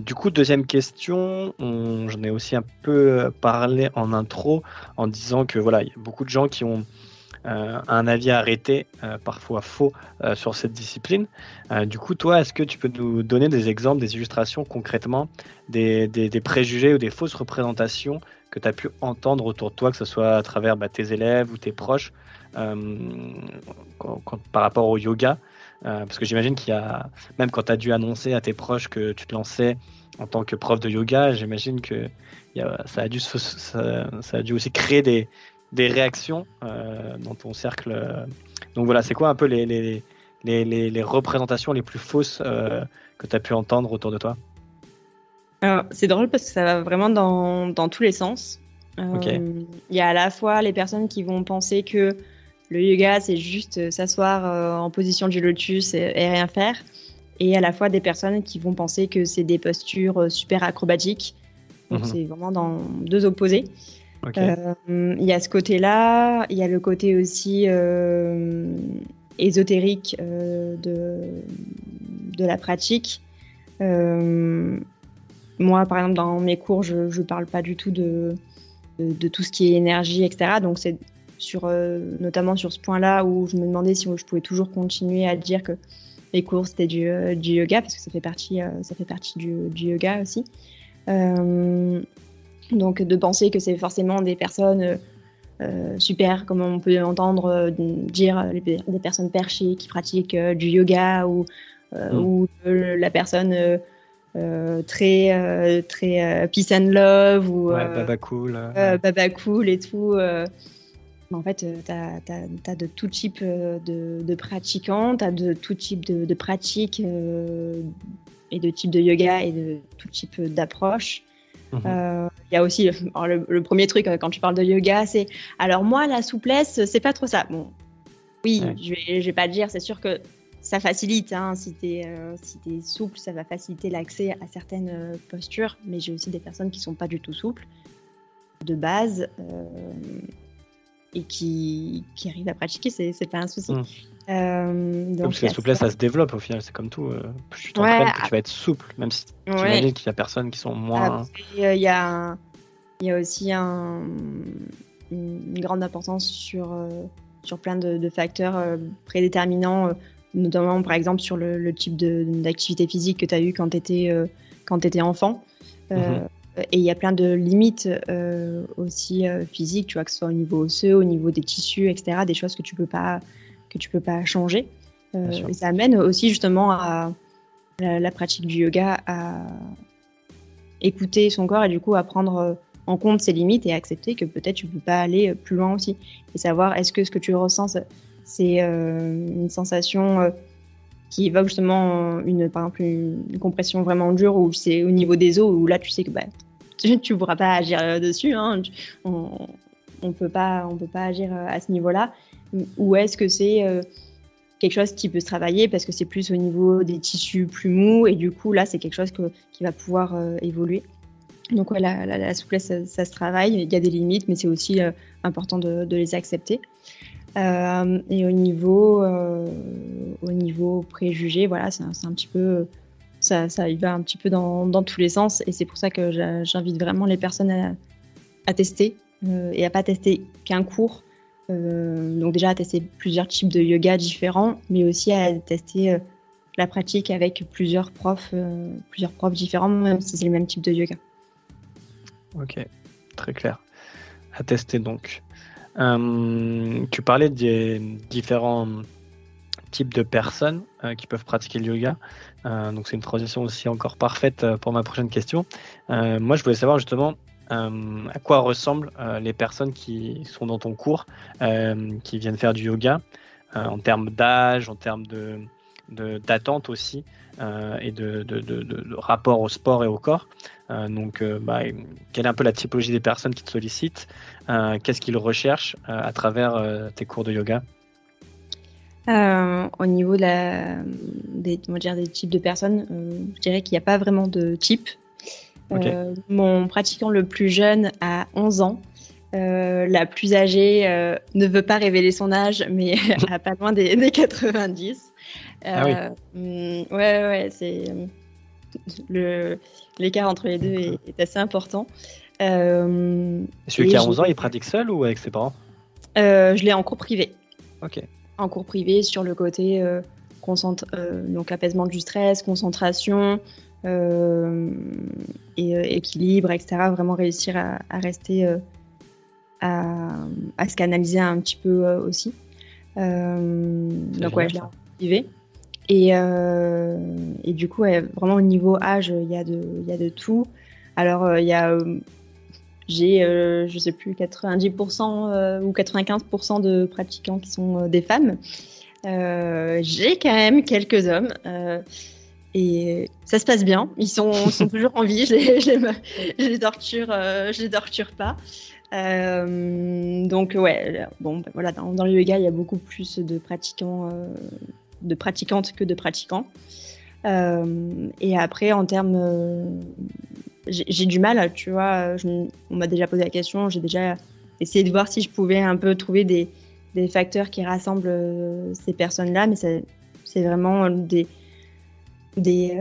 du coup, deuxième question, j'en ai aussi un peu parlé en intro en disant que voilà, il y a beaucoup de gens qui ont euh, un avis arrêté, euh, parfois faux, euh, sur cette discipline. du coup, toi, est-ce que tu peux nous donner des exemples, des illustrations concrètement, des, préjugés ou des fausses représentations que tu as pu entendre autour de toi, que ce soit à travers bah, tes élèves ou tes proches, par rapport au yoga Parce que j'imagine qu'il y a, même quand tu as dû annoncer à tes proches que tu te lançais en tant que prof de yoga, j'imagine que ça, a dû, ça, a dû aussi créer des, des réactions euh, dans ton cercle. Donc voilà, c'est quoi un peu les, les, les, les, représentations les plus fausses euh, que tu as pu entendre autour de toi? C'est drôle parce que ça va vraiment dans, dans tous les sens. Euh, il y a à la fois les personnes qui vont penser que le yoga, c'est juste s'asseoir en position du lotus et, rien faire. Et à la fois des personnes qui vont penser que c'est des postures super acrobatiques. Donc mhm. c'est vraiment dans deux opposés. Euh, il y a ce côté-là, il y a le côté aussi euh, ésotérique euh, de, de la pratique. moi, par exemple, dans mes cours, je ne parle pas du tout de, de, tout ce qui est énergie, etc. Donc, c'est sur, notamment sur ce point-là où je me demandais si je pouvais toujours continuer à dire que les cours c'était du, du, yoga parce que ça fait partie, ça fait partie du, du yoga aussi. Donc de penser que c'est forcément des personnes euh, euh, super, comme on peut entendre euh, dire des personnes perchées qui pratiquent du yoga ou, mm. ou la personne très très peace and love ou baba cool, baba cool et tout. en fait, tu as, de tout type de, de pratiquants, tu as de tout type de, de pratiques et de type de yoga et de tout type d'approche. Mhm. Euh, il y a aussi le, premier truc euh, quand tu parles de yoga, c'est alors moi la souplesse, c'est pas trop ça. Bon, oui, je, vais, vais pas te dire, c'est sûr que ça facilite. Hein, si tu es, euh, es, souple, ça va faciliter l'accès à certaines postures. Mais j'ai aussi des personnes qui sont pas du tout souples de base et qui, qui, arrivent à pratiquer. C'est pas un souci. Mhm. Euh, donc, Parce que la souplesse, ça. se développe au final, c'est comme tout. Euh, plus tu t'entraînes, plus tu vas être souple, même si tu imagines qu'il y a personnes qui sont moins. Il y, a, il y a aussi un, une grande importance sur, euh, sur plein de, facteurs prédéterminants, notamment par exemple sur le, type d'activité physique que tu as eu quand tu étais, étais enfant. Mhm. Et il y a plein de limites aussi physiques, tu vois, que ce soit au niveau osseux, au niveau des tissus, etc., des choses que tu peux pas que tu peux pas changer. Euh, et ça amène aussi justement à la, pratique du yoga à écouter son corps et du coup à prendre euh, en compte ses limites et accepter que peut-être tu peux pas aller euh, plus loin aussi et savoir est-ce que ce que tu ressens c'est une sensation qui va justement une par exemple une, compression vraiment dure ou c'est au niveau des os où là tu sais que bah, tu ne pourras pas agir dessus. Hein. On ne peut, pas, on peut pas agir à ce niveau-là. Ou est-ce que c'est quelque chose qui peut se travailler parce que c'est plus au niveau des tissus plus mous et du coup là c'est quelque chose qui va pouvoir évoluer. Donc ouais, la, souplesse, ça, se travaille. Il y a des limites, mais c'est aussi important de, les accepter. Euh, et au niveau, euh, au niveau préjugé, voilà, c'est un, petit peu, ça, va un petit peu dans, tous les sens. Et c'est pour ça que j'invite vraiment les personnes à, tester euh, et à pas tester qu'un cours. donc déjà à tester plusieurs types de yoga différents, mais aussi à tester la pratique avec plusieurs profs, plusieurs profs différents, même si c'est le même type de yoga. Ok, très clair. À tester donc. Euh, tu parlais des différents types de personnes euh, qui peuvent pratiquer le yoga. Euh, donc c'est une transition aussi encore parfaite pour ma prochaine question. moi, je voulais savoir justement à quoi ressemblent les personnes qui sont dans ton cours, qui viennent faire du yoga, en termes d'âge, en termes de d'attente aussi et de, de, rapport au sport et au corps. Euh, donc, euh, bah, quelle est un peu la typologie des personnes qui te sollicitent euh, Qu'est-ce qu'ils recherchent à travers tes cours de yoga? Au niveau de la, des, dire, des types de personnes, je dirais qu'il n'y a pas vraiment de type. Mon pratiquant le plus jeune a 11 ans. la plus âgée ne veut pas révéler son âge, mais a pas loin des, des 90. ah oui. Hmm, ouais, ouais, c'est le, l'écart entre les deux est, assez important. Euh, Celui qui a 11 ans, il pratique seul ou avec ses parents? Euh, Je l'ai en cours privé. Ok. En cours privé sur le côté euh, donc apaisement du stress, concentration et équilibre, etc. Vraiment réussir à, rester, à, à, se canaliser un petit peu aussi. donc ouais, je l'ai. Et, euh, et, du coup, vraiment au niveau âge, il y, a de, il y a de tout. Alors, euh, il y a, euh, j'ai, je sais plus, 90% ou 95% de pratiquants qui sont des femmes. j'ai quand même quelques hommes. Et ça se passe bien. Ils sont, sont toujours en vie. Je les, je les, torture, je les torture pas. donc ouais, bon, ben voilà, dans, dans, le yoga, il y a beaucoup plus de pratiquants de pratiquantes que de pratiquants. Euh, et après, en termes. Euh, j'ai du mal, tu vois, on m'a déjà posé la question, j'ai déjà essayé de voir si je pouvais un peu trouver des, des facteurs qui rassemblent euh, ces personnes-là, mais c'est vraiment des, des,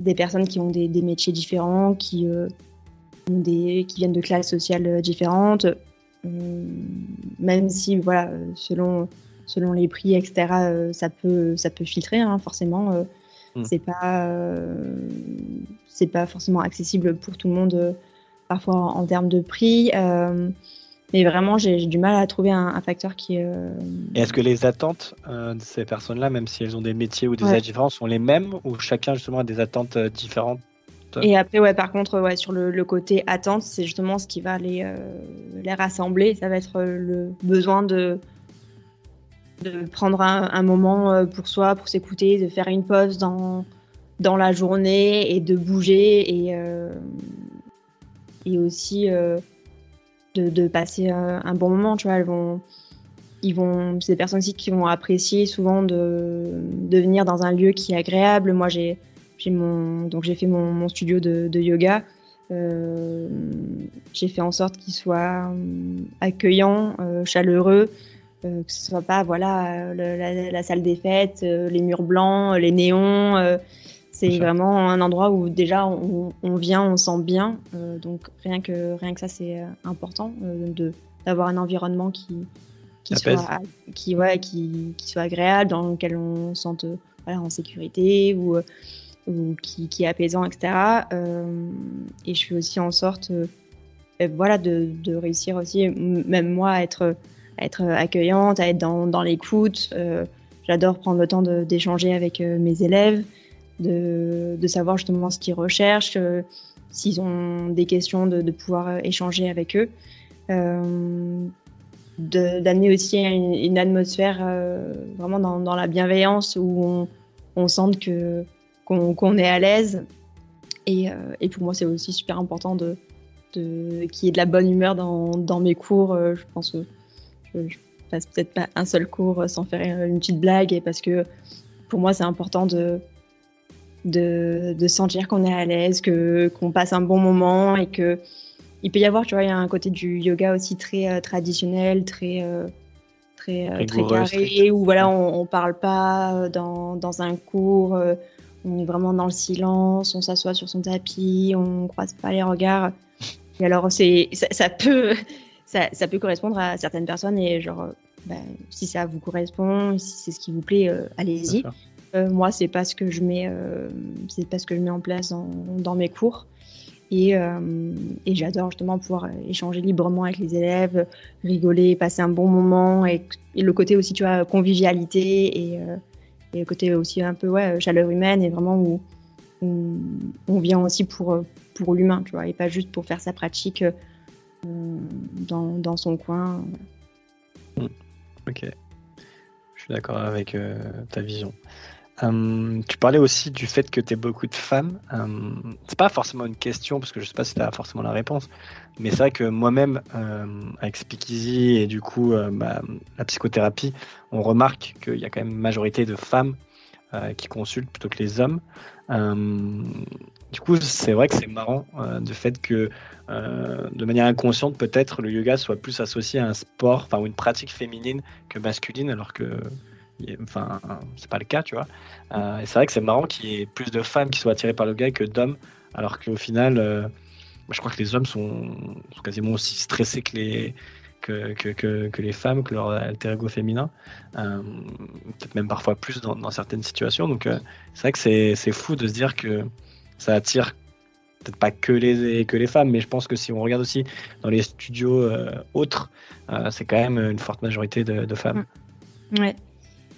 des personnes qui ont des, des métiers différents, qui, des, qui viennent de classes sociales différentes, même si, voilà, selon selon les prix, etc., euh, ça, peut, ça peut filtrer, hein, forcément. Euh, mm. C'est pas, euh, c'est pas forcément accessible pour tout le monde, parfois en, termes de prix. Mais vraiment, j'ai du mal à trouver un, facteur qui. Est-ce que les attentes de ces personnes-là, même si elles ont des métiers ou des âges différents, sont les mêmes ou chacun justement a des attentes différentes? Et après, ouais, par contre, ouais, sur le, côté attente, c'est justement ce qui va les, les rassembler. Ça va être le besoin de, de prendre un, moment euh, pour soi, pour s'écouter, de faire une pause dans, dans la journée et de bouger et, euh, et aussi euh, de, passer un, bon moment. Tu vois, elles ils vont, c'est des personnes aussi qui vont apprécier souvent de, venir dans un lieu qui est agréable. Moi, j'ai, mon, donc j'ai fait mon, studio de, yoga. j'ai fait en sorte qu'il soit accueillant, chaleureux, euh, que ce soit pas voilà la, salle des fêtes, euh, les murs blancs, les néons. C'est vraiment un endroit où déjà on, vient, on sent bien. donc rien que rien que ça c'est important de d'avoir un environnement qui qui soit qui ouais qui, qui, soit agréable dans lequel on se sente voilà, en sécurité ou ou qui, qui, est apaisant, etc. et je fais aussi en sorte, voilà, de, de, réussir aussi, même moi, à être à être accueillante, à être dans, dans l'écoute. Euh, j'adore prendre le temps d'échanger avec euh, mes élèves, de, savoir justement ce qu'ils recherchent, euh, s'ils ont des questions, de, pouvoir échanger avec eux. D'amener aussi une, atmosphère vraiment dans, la bienveillance où on, sente qu'on est à l'aise Et, pour moi, c'est aussi super important de, de qu'il y ait de la bonne humeur dans, mes cours. je pense que je, je passe peut-être pas un seul cours sans faire une petite blague, parce que pour moi, c'est important de, de, de sentir qu'on est à l'aise, que qu'on passe un bon moment et que il peut y avoir, tu vois, il y a un côté du yoga aussi très euh, traditionnel, très euh, très euh, très carré, où voilà, on, on parle pas dans, dans un cours, on est vraiment dans le silence, on s'assoit sur son tapis, on croise pas les regards. Et alors, c'est ça, ça, peut ça, ça, peut correspondre à certaines personnes et genre, ben, si ça vous correspond, si c'est ce qui vous plaît, allez-y. Euh, moi, c'est pas ce que je mets, euh, c'est pas ce que je mets en place dans, mes cours. Et, euh, et j'adore justement pouvoir échanger librement avec les élèves, rigoler, passer un bon moment et, le côté aussi, tu vois, convivialité et, et, le côté aussi un peu ouais, chaleur humaine et vraiment où, on vient aussi pour, pour l'humain, tu vois, et pas juste pour faire sa pratique dans, dans son coin. Ok, je suis d'accord avec ta vision. Euh, tu parlais aussi du fait que tu es beaucoup de femmes. Euh, c'est pas forcément une question, parce que je sais pas si tu as forcément la réponse, mais c'est vrai que moi-même, euh, avec Speakeasy et du coup bah, la psychothérapie, on remarque qu'il y a quand même une majorité de femmes qui consultent plutôt que les hommes. du coup, c'est vrai que c'est marrant du fait que de manière inconsciente, peut-être le yoga soit plus associé à un sport, enfin, une pratique féminine que masculine, alors que Enfin, c'est pas le cas, tu vois. Euh, et c'est vrai que c'est marrant qu'il y ait plus de femmes qui soient attirées par le gars que d'hommes, alors qu'au final, euh, je crois que les hommes sont, quasiment aussi stressés que les, que, que, les femmes, que leur alter ego féminin. Euh, peut-être même parfois plus dans, dans certaines situations. Donc, c'est vrai que c'est fou de se dire que ça attire peut-être pas que les, que les femmes, mais je pense que si on regarde aussi dans les studios autres, c'est quand même une forte majorité de, de femmes. Ouais,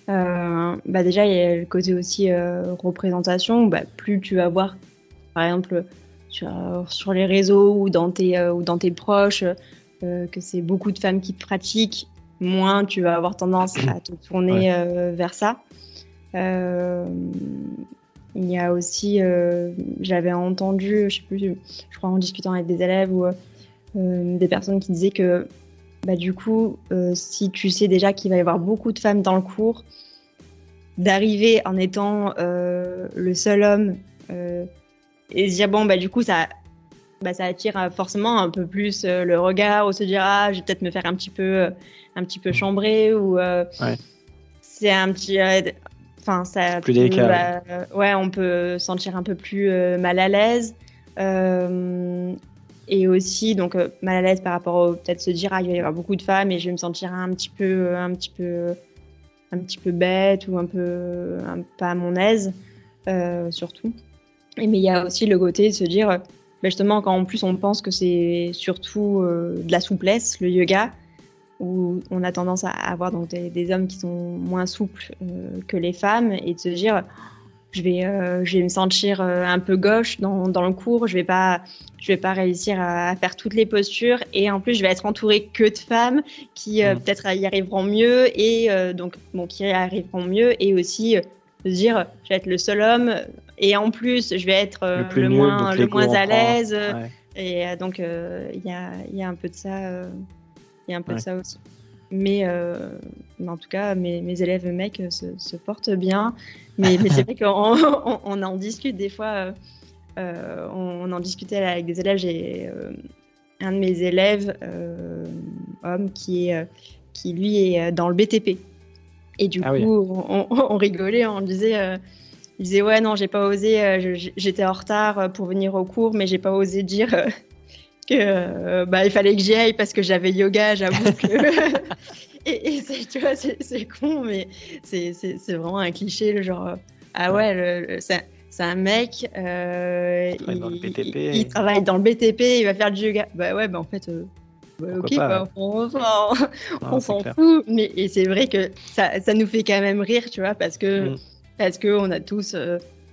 euh, bah déjà, il y a le côté aussi euh, représentation. Bah, plus tu vas voir, par exemple, sur, les réseaux ou dans tes, euh, ou dans tes proches, que c'est beaucoup de femmes qui pratiquent, moins tu vas avoir tendance à te tourner vers ça. il y a aussi, j'avais entendu, je sais plus, je crois en discutant avec des élèves ou des personnes qui disaient que bah, du coup, euh, si tu sais déjà qu'il va y avoir beaucoup de femmes dans le cours, d'arriver en étant euh, le seul homme euh, et se dire, bon, bah, du coup, ça, bah, ça attire forcément un peu plus le regard ou se dire, ah, je vais peut-être me faire un petit peu, un petit peu chambrer ou c'est un petit. Enfin, ça. Plus délicat. Bah, ouais, on peut sentir un peu plus mal à l'aise et aussi donc euh, mal à l'aise par rapport au peut-être se dire ah il va y avoir beaucoup de femmes et je vais me sentir un petit peu un petit peu un petit peu bête ou un peu pas à mon aise euh, surtout. Et mais il y a aussi le côté de se dire bah, justement quand en plus on pense que c'est surtout euh, de la souplesse le yoga où on a tendance à avoir donc des hommes qui sont moins souples que les femmes et de se dire je vais, euh, je vais me sentir euh, un peu gauche dans, dans, le cours. Je vais pas, je vais pas réussir à, faire toutes les postures. Et en plus, je vais être entourée que de femmes qui euh, mmh. peut-être y arriveront mieux et donc bon, qui y arriveront mieux et aussi se dire, je vais être le seul homme et en plus, je vais être le, moins, le moins à l'aise. Et donc, il y a, y, a, un peu de ça, il y a un peu de ça aussi. Mais, mais, en tout cas, mes, mes élèves mecs se, se portent bien. Mais, c'est vrai qu'on on, en discute des fois. Euh, euh, on, en discutait avec des élèves. J'ai euh, un de mes élèves, homme, qui, est, qui lui est dans le BTP. Et du ah coup, on, rigolait, on disait. il disait ouais non j'ai pas osé j'étais en retard pour venir au cours mais j'ai pas osé dire que bah il fallait que j'y aille parce que j'avais yoga j'avoue que et, tu vois, c'est con, mais c'est vraiment un cliché, le genre, ah ouais, c'est un mec, euh, il, travaille dans le BTP, il va faire du yoga. Bah ouais, bah en fait, euh, ok, bah, on, s'en fout. Mais et c'est vrai que ça, ça, nous fait quand même rire, tu vois, parce que, mm. parce que on a tous.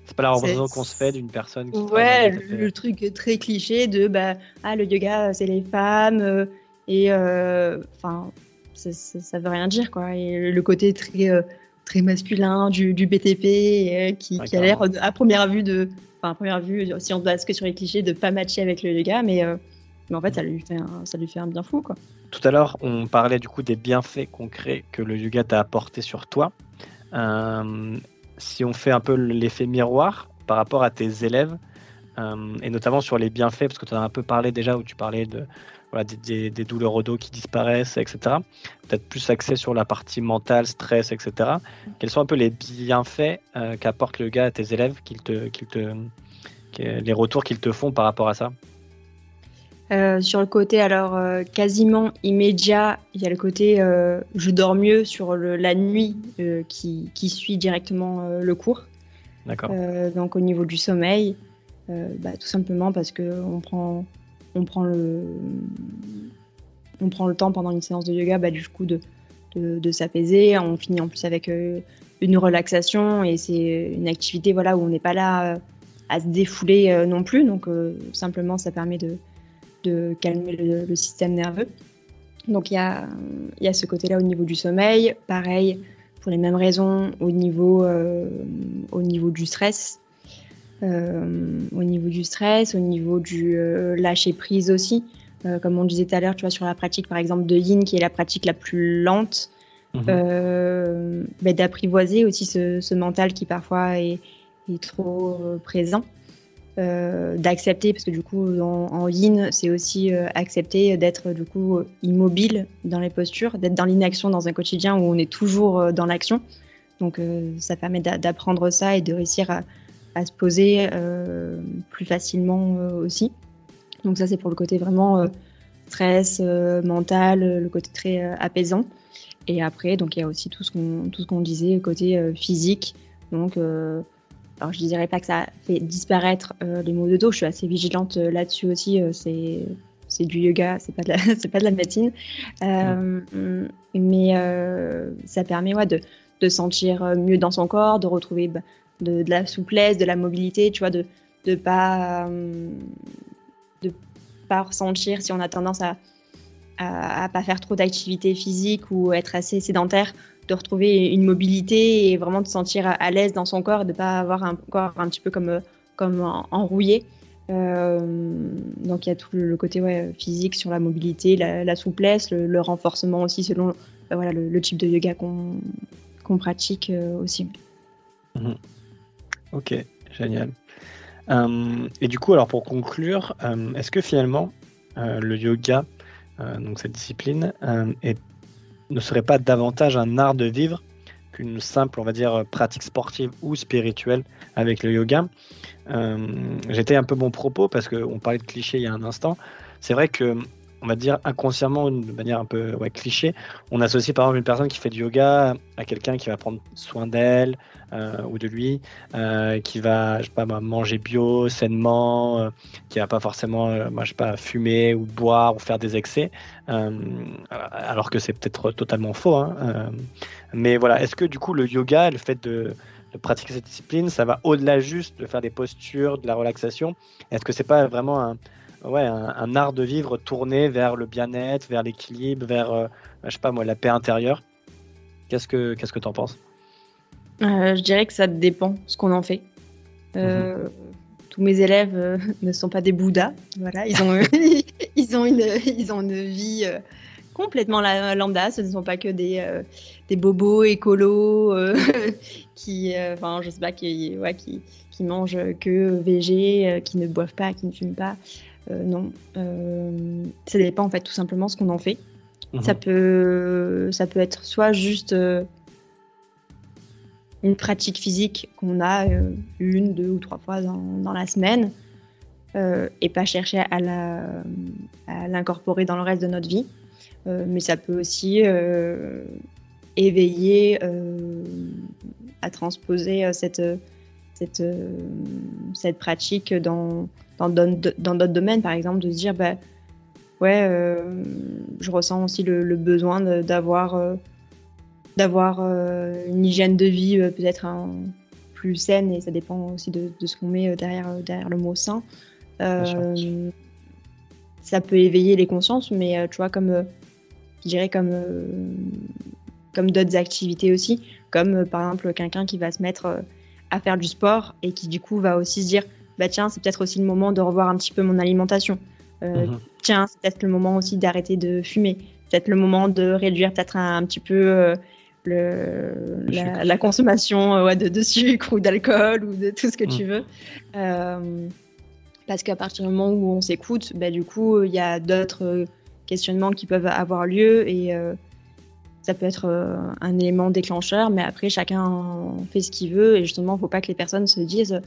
Euh, c'est pas la représentation qu'on se fait d'une personne qui. Ouais, le, truc très cliché de bah, ah, le yoga, c'est les femmes. Euh, et enfin, ça, ça, veut rien dire, quoi. Et le côté très, euh, très masculin du, du BTP euh, qui, qui, a l'air, à première vue, de, enfin, à première vue, si on se base que sur les clichés, de pas matcher avec le yoga, mais, mais en fait, ça lui, fait un, ça lui fait un bien fou. Quoi. Tout à l'heure, on parlait du coup des bienfaits concrets que le yoga t'a apporté sur toi. Si on fait un peu l'effet miroir par rapport à tes élèves, et notamment sur les bienfaits, parce que tu en as un peu parlé déjà, où tu parlais des, douleurs au dos qui disparaissent, etc. Peut-être plus axé sur la partie mentale, stress, etc. Quels sont un peu les bienfaits euh, qu'apporte le gars à tes élèves, qu'ils te, te, les retours qu'ils te font par rapport à ça? Euh, sur le côté alors euh, quasiment immédiat, il y a le côté je dors mieux sur la nuit qui, qui, suit directement le cours. D'accord. donc au niveau du sommeil, bah, tout simplement parce que on prend on prend le, on prend le temps pendant une séance de yoga, bah, du coup, de, de, s'apaiser. On finit en plus avec euh, une relaxation et c'est une activité voilà, où on n'est pas là euh, à se défouler euh, non plus. Donc, simplement, ça permet de, de calmer le, système nerveux. Donc, il y a, y a ce côté-là au niveau du sommeil. Pareil, pour les mêmes raisons, au niveau, au niveau du stress. Euh, au niveau du stress, au niveau du euh, lâcher prise aussi. Euh, comme on disait tout à l'heure, tu vois, sur la pratique par exemple de Yin, qui est la pratique la plus lente, bah, d'apprivoiser aussi ce, mental qui parfois est, trop présent. D'accepter parce que du coup en, yin c'est aussi accepter d'être du coup immobile dans les postures d'être dans l'inaction dans un quotidien où on est toujours dans l'action donc ça permet d'apprendre ça et de réussir à, se poser euh, plus facilement euh, aussi. Donc ça, c'est pour le côté vraiment euh, stress mental, le côté très apaisant. Et après, donc il y a aussi tout ce qu'on tout ce qu'on disait, côté physique. Donc, alors je dirais pas que ça fait disparaître les maux de dos. Je suis assez vigilante là-dessus aussi. c'est c'est du yoga, c'est pas de la, pas de la médecine, mais ça permet ouais, de, de sentir mieux dans son corps, de retrouver bah, de, la souplesse, de la mobilité, tu vois, de ne pas, euh, de pas ressentir si on a tendance à, à, pas faire trop d'activité physique ou être assez sédentaire, de retrouver une mobilité et vraiment de se sentir à, l'aise dans son corps et de pas avoir un corps un petit peu comme, comme enrouillé. Euh, donc il y a tout le côté ouais, physique sur la mobilité, la, souplesse, le, renforcement aussi selon voilà, le, type de yoga qu'on pratique euh, aussi. Mhm. Ok, génial. Euh, et du coup, alors pour conclure, euh, est-ce que finalement euh, le yoga, donc cette discipline, ne serait pas davantage un art de vivre qu'une simple, on va dire, pratique sportive ou spirituelle avec le yoga J'étais un peu mon propos parce qu'on parlait de clichés il y a un instant. C'est vrai que on va dire inconsciemment, de manière un peu ouais, cliché, on associe par exemple une personne qui fait du yoga à quelqu'un qui va prendre soin d'elle euh, ou de lui, euh, qui va, je sais pas, manger bio, sainement, euh, qui va pas forcément, moi, je sais pas, fumer ou boire ou faire des excès, alors que c'est peut-être totalement faux. Hein, mais voilà, est-ce que du coup le yoga, le fait de, de pratiquer cette discipline, ça va au-delà juste de faire des postures, de la relaxation? Est-ce que c'est pas vraiment un ouais, un, art de vivre tourné vers le bien-être, vers l'équilibre, vers, euh, je sais pas moi, la paix intérieure. Qu'est-ce que qu'est-ce que en penses? Euh, Je dirais que ça dépend ce qu'on en fait. Euh, mhm. Tous mes élèves ne sont pas des Bouddhas, voilà, ils ont ils ont une ils ont une vie complètement lambda. Ce ne sont pas que des, des bobos écolos qui, enfin, je sais pas, qui, ouais, qui, qui mangent que végé, qui ne boivent pas, qui ne fument pas. Euh, non. Euh, ça dépend en fait tout simplement ce qu'on en fait. Mhm. Ça, peut, ça peut être soit juste euh, une pratique physique qu'on a une, deux ou trois fois dans, la semaine et pas chercher à, l'incorporer dans le reste de notre vie. mais ça peut aussi éveiller à transposer cette, cette, cette pratique dans, dans d'autres domaines, par exemple, de se dire, bah, ouais, euh, je ressens aussi le, besoin d'avoir euh, d'avoir euh, une hygiène de vie peut-être plus saine, et ça dépend aussi de, ce qu'on met derrière, derrière le mot sain. ça peut éveiller les consciences, mais tu vois, comme je dirais comme comme d'autres activités aussi, comme par exemple quelqu'un qui va se mettre à faire du sport et qui du coup va aussi se dire bah tiens, c'est peut-être aussi le moment de revoir un petit peu mon alimentation. Mhm. Tiens, c'est peut-être le moment aussi d'arrêter de fumer. Peut-être le moment de réduire peut-être un, petit peu le, la, consommation de, de, sucre ou d'alcool ou de tout ce que tu mhm. veux. parce qu'à partir du moment où on s'écoute, bah, du coup, il y a d'autres questionnements qui peuvent avoir lieu et ça peut être euh, un élément déclencheur, mais après, chacun fait ce qu'il veut. Et justement, il ne faut pas que les personnes se disent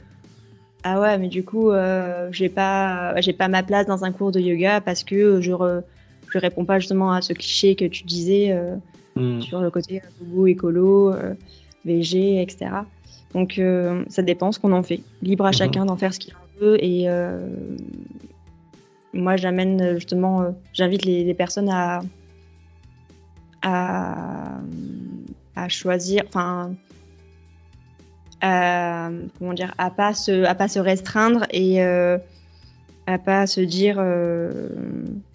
Ah ouais, mais du coup, euh, j'ai pas, j'ai pas ma place dans un cours de yoga parce que je, ne je réponds pas justement à ce cliché que tu disais euh, hmm. sur le côté goût écolo, VG, etc. Donc, ça dépend ce qu'on en fait. Libre à mhm. chacun d'en faire ce qu'il veut. Et moi, j'amène justement, j'invite les personnes à à, à choisir, enfin, comment dire, à pas se, à pas se restreindre et euh, à pas se dire euh,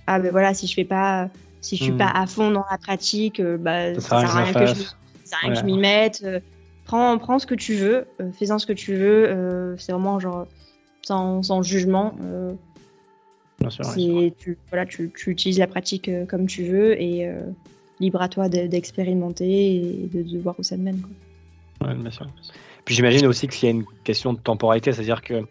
ah ben voilà si je fais pas, si je suis pas hmm. à fond dans la pratique, euh, bah ça sert à rien que je, ça rien que je m'y mette. Euh, prends, prends ce que tu veux, fais-en ce que tu veux. c'est vraiment genre sans, sans jugement. Bien sûr, tu, voilà, tu, tu, utilises la pratique comme tu veux et libre à toi d'expérimenter et de, voir où ça te mène. Quoi. bien sûr. Puis j'imagine aussi qu'il y a une question de temporalité, c'est-à-dire que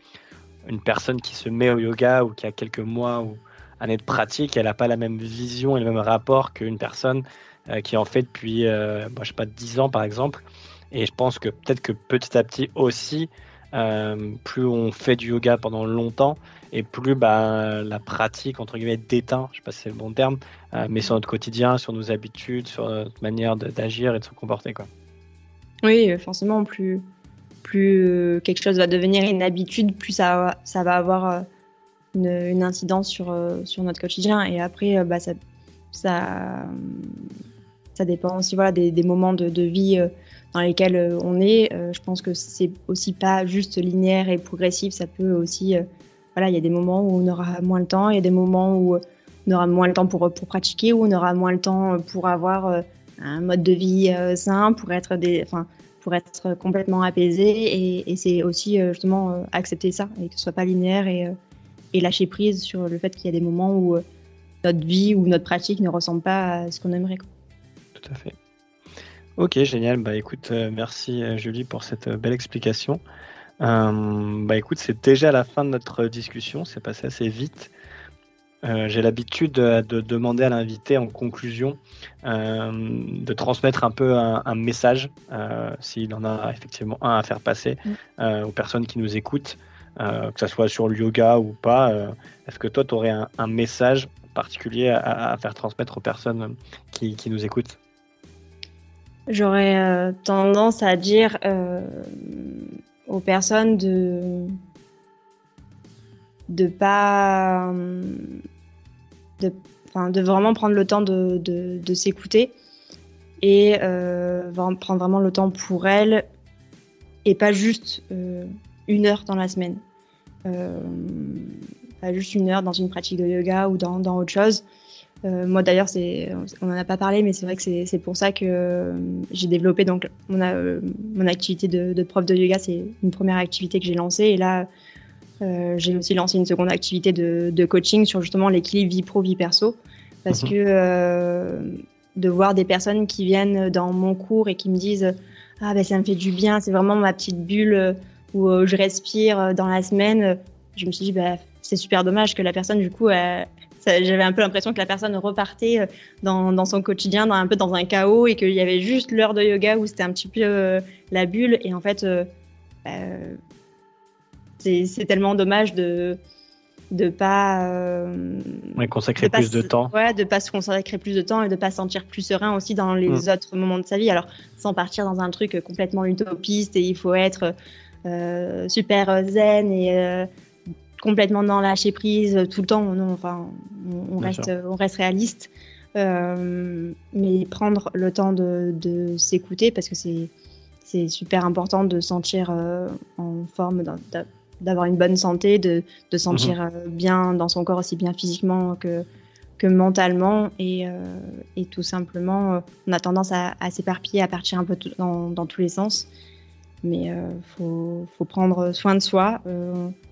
une personne qui se met au yoga ou qui a quelques mois ou années de pratique, elle n'a pas la même vision et le même rapport qu'une personne euh, qui en fait depuis, euh, je sais pas, 10 ans par exemple. Et je pense que peut-être que petit à petit aussi, euh, plus on fait du yoga pendant longtemps et plus bah, la pratique entre guillemets déteint, je sais pas si c'est le bon terme, euh, mais sur notre quotidien, sur nos habitudes, sur notre manière d'agir et de se comporter quoi. Oui, forcément, plus euh, quelque chose va devenir une habitude, plus ça, va avoir une, incidence sur, notre quotidien. Et après, bah, ça, dépend aussi voilà, des, moments de vie dans lesquels euh, on est. Euh, je pense que c'est aussi pas juste linéaire et progressif. Ça peut aussi, euh, voilà, il y a des moments où on aura moins le temps, il y a des moments où on aura moins le temps pour, pour pratiquer, où on aura moins le temps pour avoir un mode de vie sain, pour être des, enfin, pour être complètement apaisé. Et, c'est aussi justement accepter ça et que ce soit pas linéaire et lâcher prise sur le fait qu'il y a des moments où notre vie ou notre pratique ne ressemble pas à ce qu'on aimerait. Tout à fait. Ok, génial. Bah écoute, euh, merci euh, Julie pour cette euh, belle explication. bah écoute, c'est déjà la fin de notre discussion, c'est passé assez vite. J'ai l'habitude de, demander à l'invité en conclusion de transmettre un peu un, message, s'il en a effectivement un à faire passer mm. aux personnes qui nous écoutent, que ce soit sur le yoga ou pas. Est-ce que toi, tu aurais un, message particulier à, faire transmettre aux personnes qui nous écoutent? J'aurais euh, tendance à dire euh, aux personnes de de pas de, de vraiment prendre le temps de, de, s'écouter et euh, prendre vraiment le temps pour elles et pas juste une heure dans la semaine. pas juste une heure dans une pratique de yoga ou dans, dans autre chose. Euh, moi d'ailleurs, on n'en a pas parlé, mais c'est vrai que c'est pour ça que euh, j'ai développé donc mon, euh, mon activité de, prof de yoga. C'est une première activité que j'ai lancée et là j'ai aussi lancé une seconde activité de, coaching sur justement l'équilibre vie pro vie perso parce mhm. que de voir des personnes qui viennent dans mon cours et qui me disent ah ben ça me fait du bien, c'est vraiment ma petite bulle où je respire dans la semaine. Je me suis dit bah c'est super dommage que la personne du coup elle, j'avais un peu l'impression que la personne repartait euh, dans, son quotidien, dans, un peu dans un chaos, et qu'il y avait juste l'heure de yoga où c'était un petit peu euh, la bulle. Et en fait, euh, bah, c'est tellement dommage de de pas consacrer plus de temps ouais de pas se consacrer plus de temps et de pas se sentir plus serein aussi dans les mm. autres moments de sa vie alors sans partir dans un truc complètement utopiste et il faut être super zen et complètement dans lâcher prise tout le temps. Non, enfin, on, reste, on reste réaliste. Euh, mais prendre le temps de, de s'écouter parce que c'est c'est super important de sentir euh, en forme, d'avoir une bonne santé, de, de sentir mhm. euh, bien dans son corps aussi bien physiquement que, que mentalement et, et tout simplement on a tendance à, à s'éparpiller, à partir un peu dans, dans tous les sens mais il faut, faut, prendre soin de soi.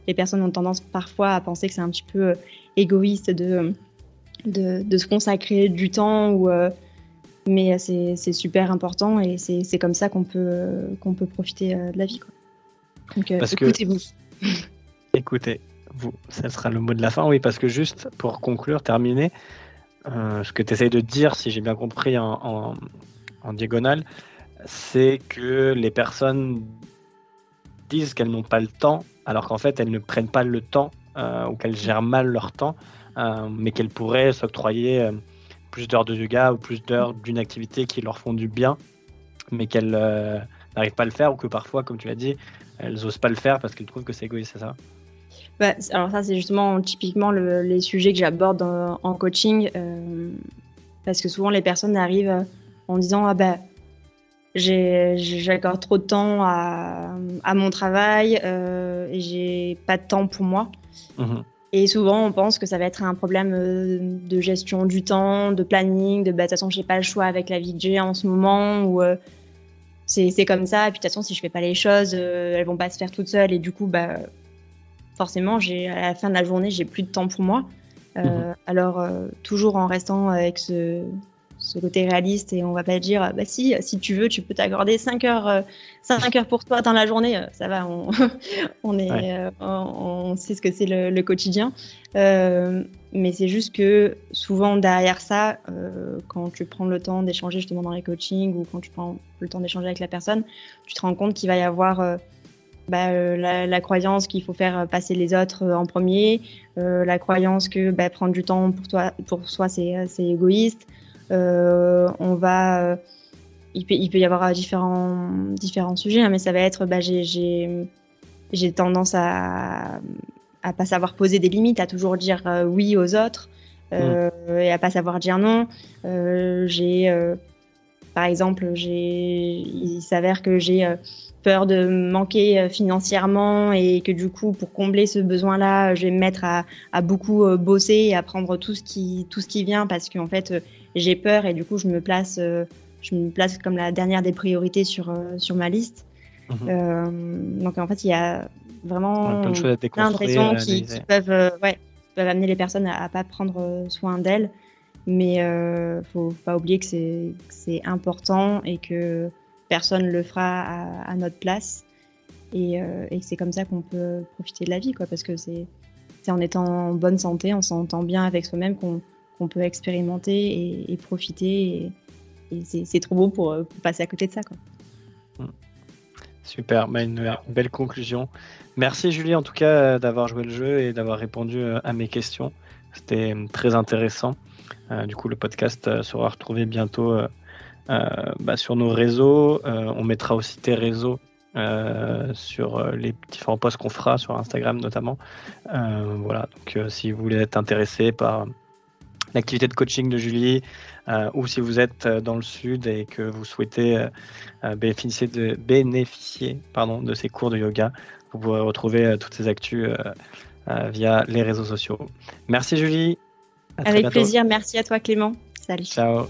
les personnes ont tendance parfois à penser que c'est un petit peu égoïste de, de, de, se consacrer du temps ou mais c'est super important et c'est comme ça qu'on peut, qu'on peut profiter de la vie. Quoi. Donc écoutez-vous. Écoutez, vous, ça sera le mot de la fin, oui, parce que juste pour conclure, terminer, euh, ce que tu essayes de dire, si j'ai bien compris en, diagonale, c'est que les personnes disent qu'elles n'ont pas le temps, alors qu'en fait elles ne prennent pas le temps euh, ou qu'elles gèrent mal leur temps, euh, mais qu'elles pourraient s'octroyer plus d'heures de yoga ou plus d'heures d'une activité qui leur font du bien, mais qu'elles n'arrivent pas à le faire ou que parfois, comme tu l'as dit, elles n'osent pas le faire parce qu'elles trouvent que c'est égoïste, c'est ça? Bah, alors ça, c'est justement typiquement les sujets que j'aborde en, coaching, euh, parce que souvent les personnes arrivent en disant ah ben j'accorde trop de temps à, mon travail euh, et j'ai pas de temps pour moi. Mhm. Et souvent, on pense que ça va être un problème euh, de gestion du temps, de planning, de bah, de toute façon, j'ai pas le choix avec la vie que j'ai en ce moment, ou c'est comme ça. Et puis de toute façon, si je fais pas les choses, elles vont pas se faire toutes seules. Et du coup, bah, forcément, j'ai à la fin de la journée, j'ai plus de temps pour moi. Euh, mhm. Alors, euh, toujours en restant avec ce, côté réaliste et on va pas dire, bah si, si tu veux, tu peux t'accorder 5 heures, 5 euh, heures pour toi dans la journée, ça va, on, on est, on, sait ce que c'est le, quotidien. mais c'est juste que souvent derrière ça, quand tu prends le temps d'échanger justement dans les coachings ou quand tu prends le temps d'échanger avec la personne, tu te rends compte qu'il va y avoir bah, euh, la, croyance qu'il faut faire passer les autres euh, en premier, euh, la croyance que bah, prendre du temps pour toi, pour soi, c'est égoïste. On va, il peut, il peut y avoir différents, différents sujets, hein, mais ça va être, bah, j'ai tendance à, à pas savoir poser des limites, à toujours dire oui aux autres mmh. et à pas savoir dire non. j'ai, par exemple, j'ai, il s'avère que j'ai peur de manquer euh, financièrement et que du coup, pour combler ce besoin-là, je vais me mettre à, beaucoup euh, bosser et à prendre tout ce qui, tout ce qui vient parce qu'en fait, euh, j'ai peur et du coup, je me place, je me place comme la dernière des priorités sur, sur ma liste. Mhm. donc en fait, il y a vraiment plein de, raisons qui, peuvent, ouais, peuvent amener les personnes à, ne pas prendre soin d'elles. Mais ne faut pas oublier que c'est important et que personne le fera à, notre place. Euh, et, c'est comme ça qu'on peut profiter de la vie, quoi, parce que c'est en étant en bonne santé, on s'entend bien avec soi-même qu'on peut expérimenter et, profiter. Et, c'est trop beau pour, passer à côté de ça. Mmh. Super, bah, une, belle conclusion. Merci Julie en tout cas d'avoir joué le jeu et d'avoir répondu euh, à mes questions. C'était très intéressant. Euh, du coup, le podcast sera retrouvé bientôt euh, bah, sur nos réseaux. Euh, on mettra aussi tes réseaux euh, sur les différents posts qu'on fera sur Instagram notamment. voilà, donc si vous voulez être intéressé par l'activité de coaching de Julie, ou si vous êtes dans le sud et que vous souhaitez bénéficier, de, bénéficier pardon, de ces cours de yoga, vous pourrez retrouver toutes ces actus via les réseaux sociaux. Merci Julie. Avec plaisir, merci à toi Clément. Salut. Ciao.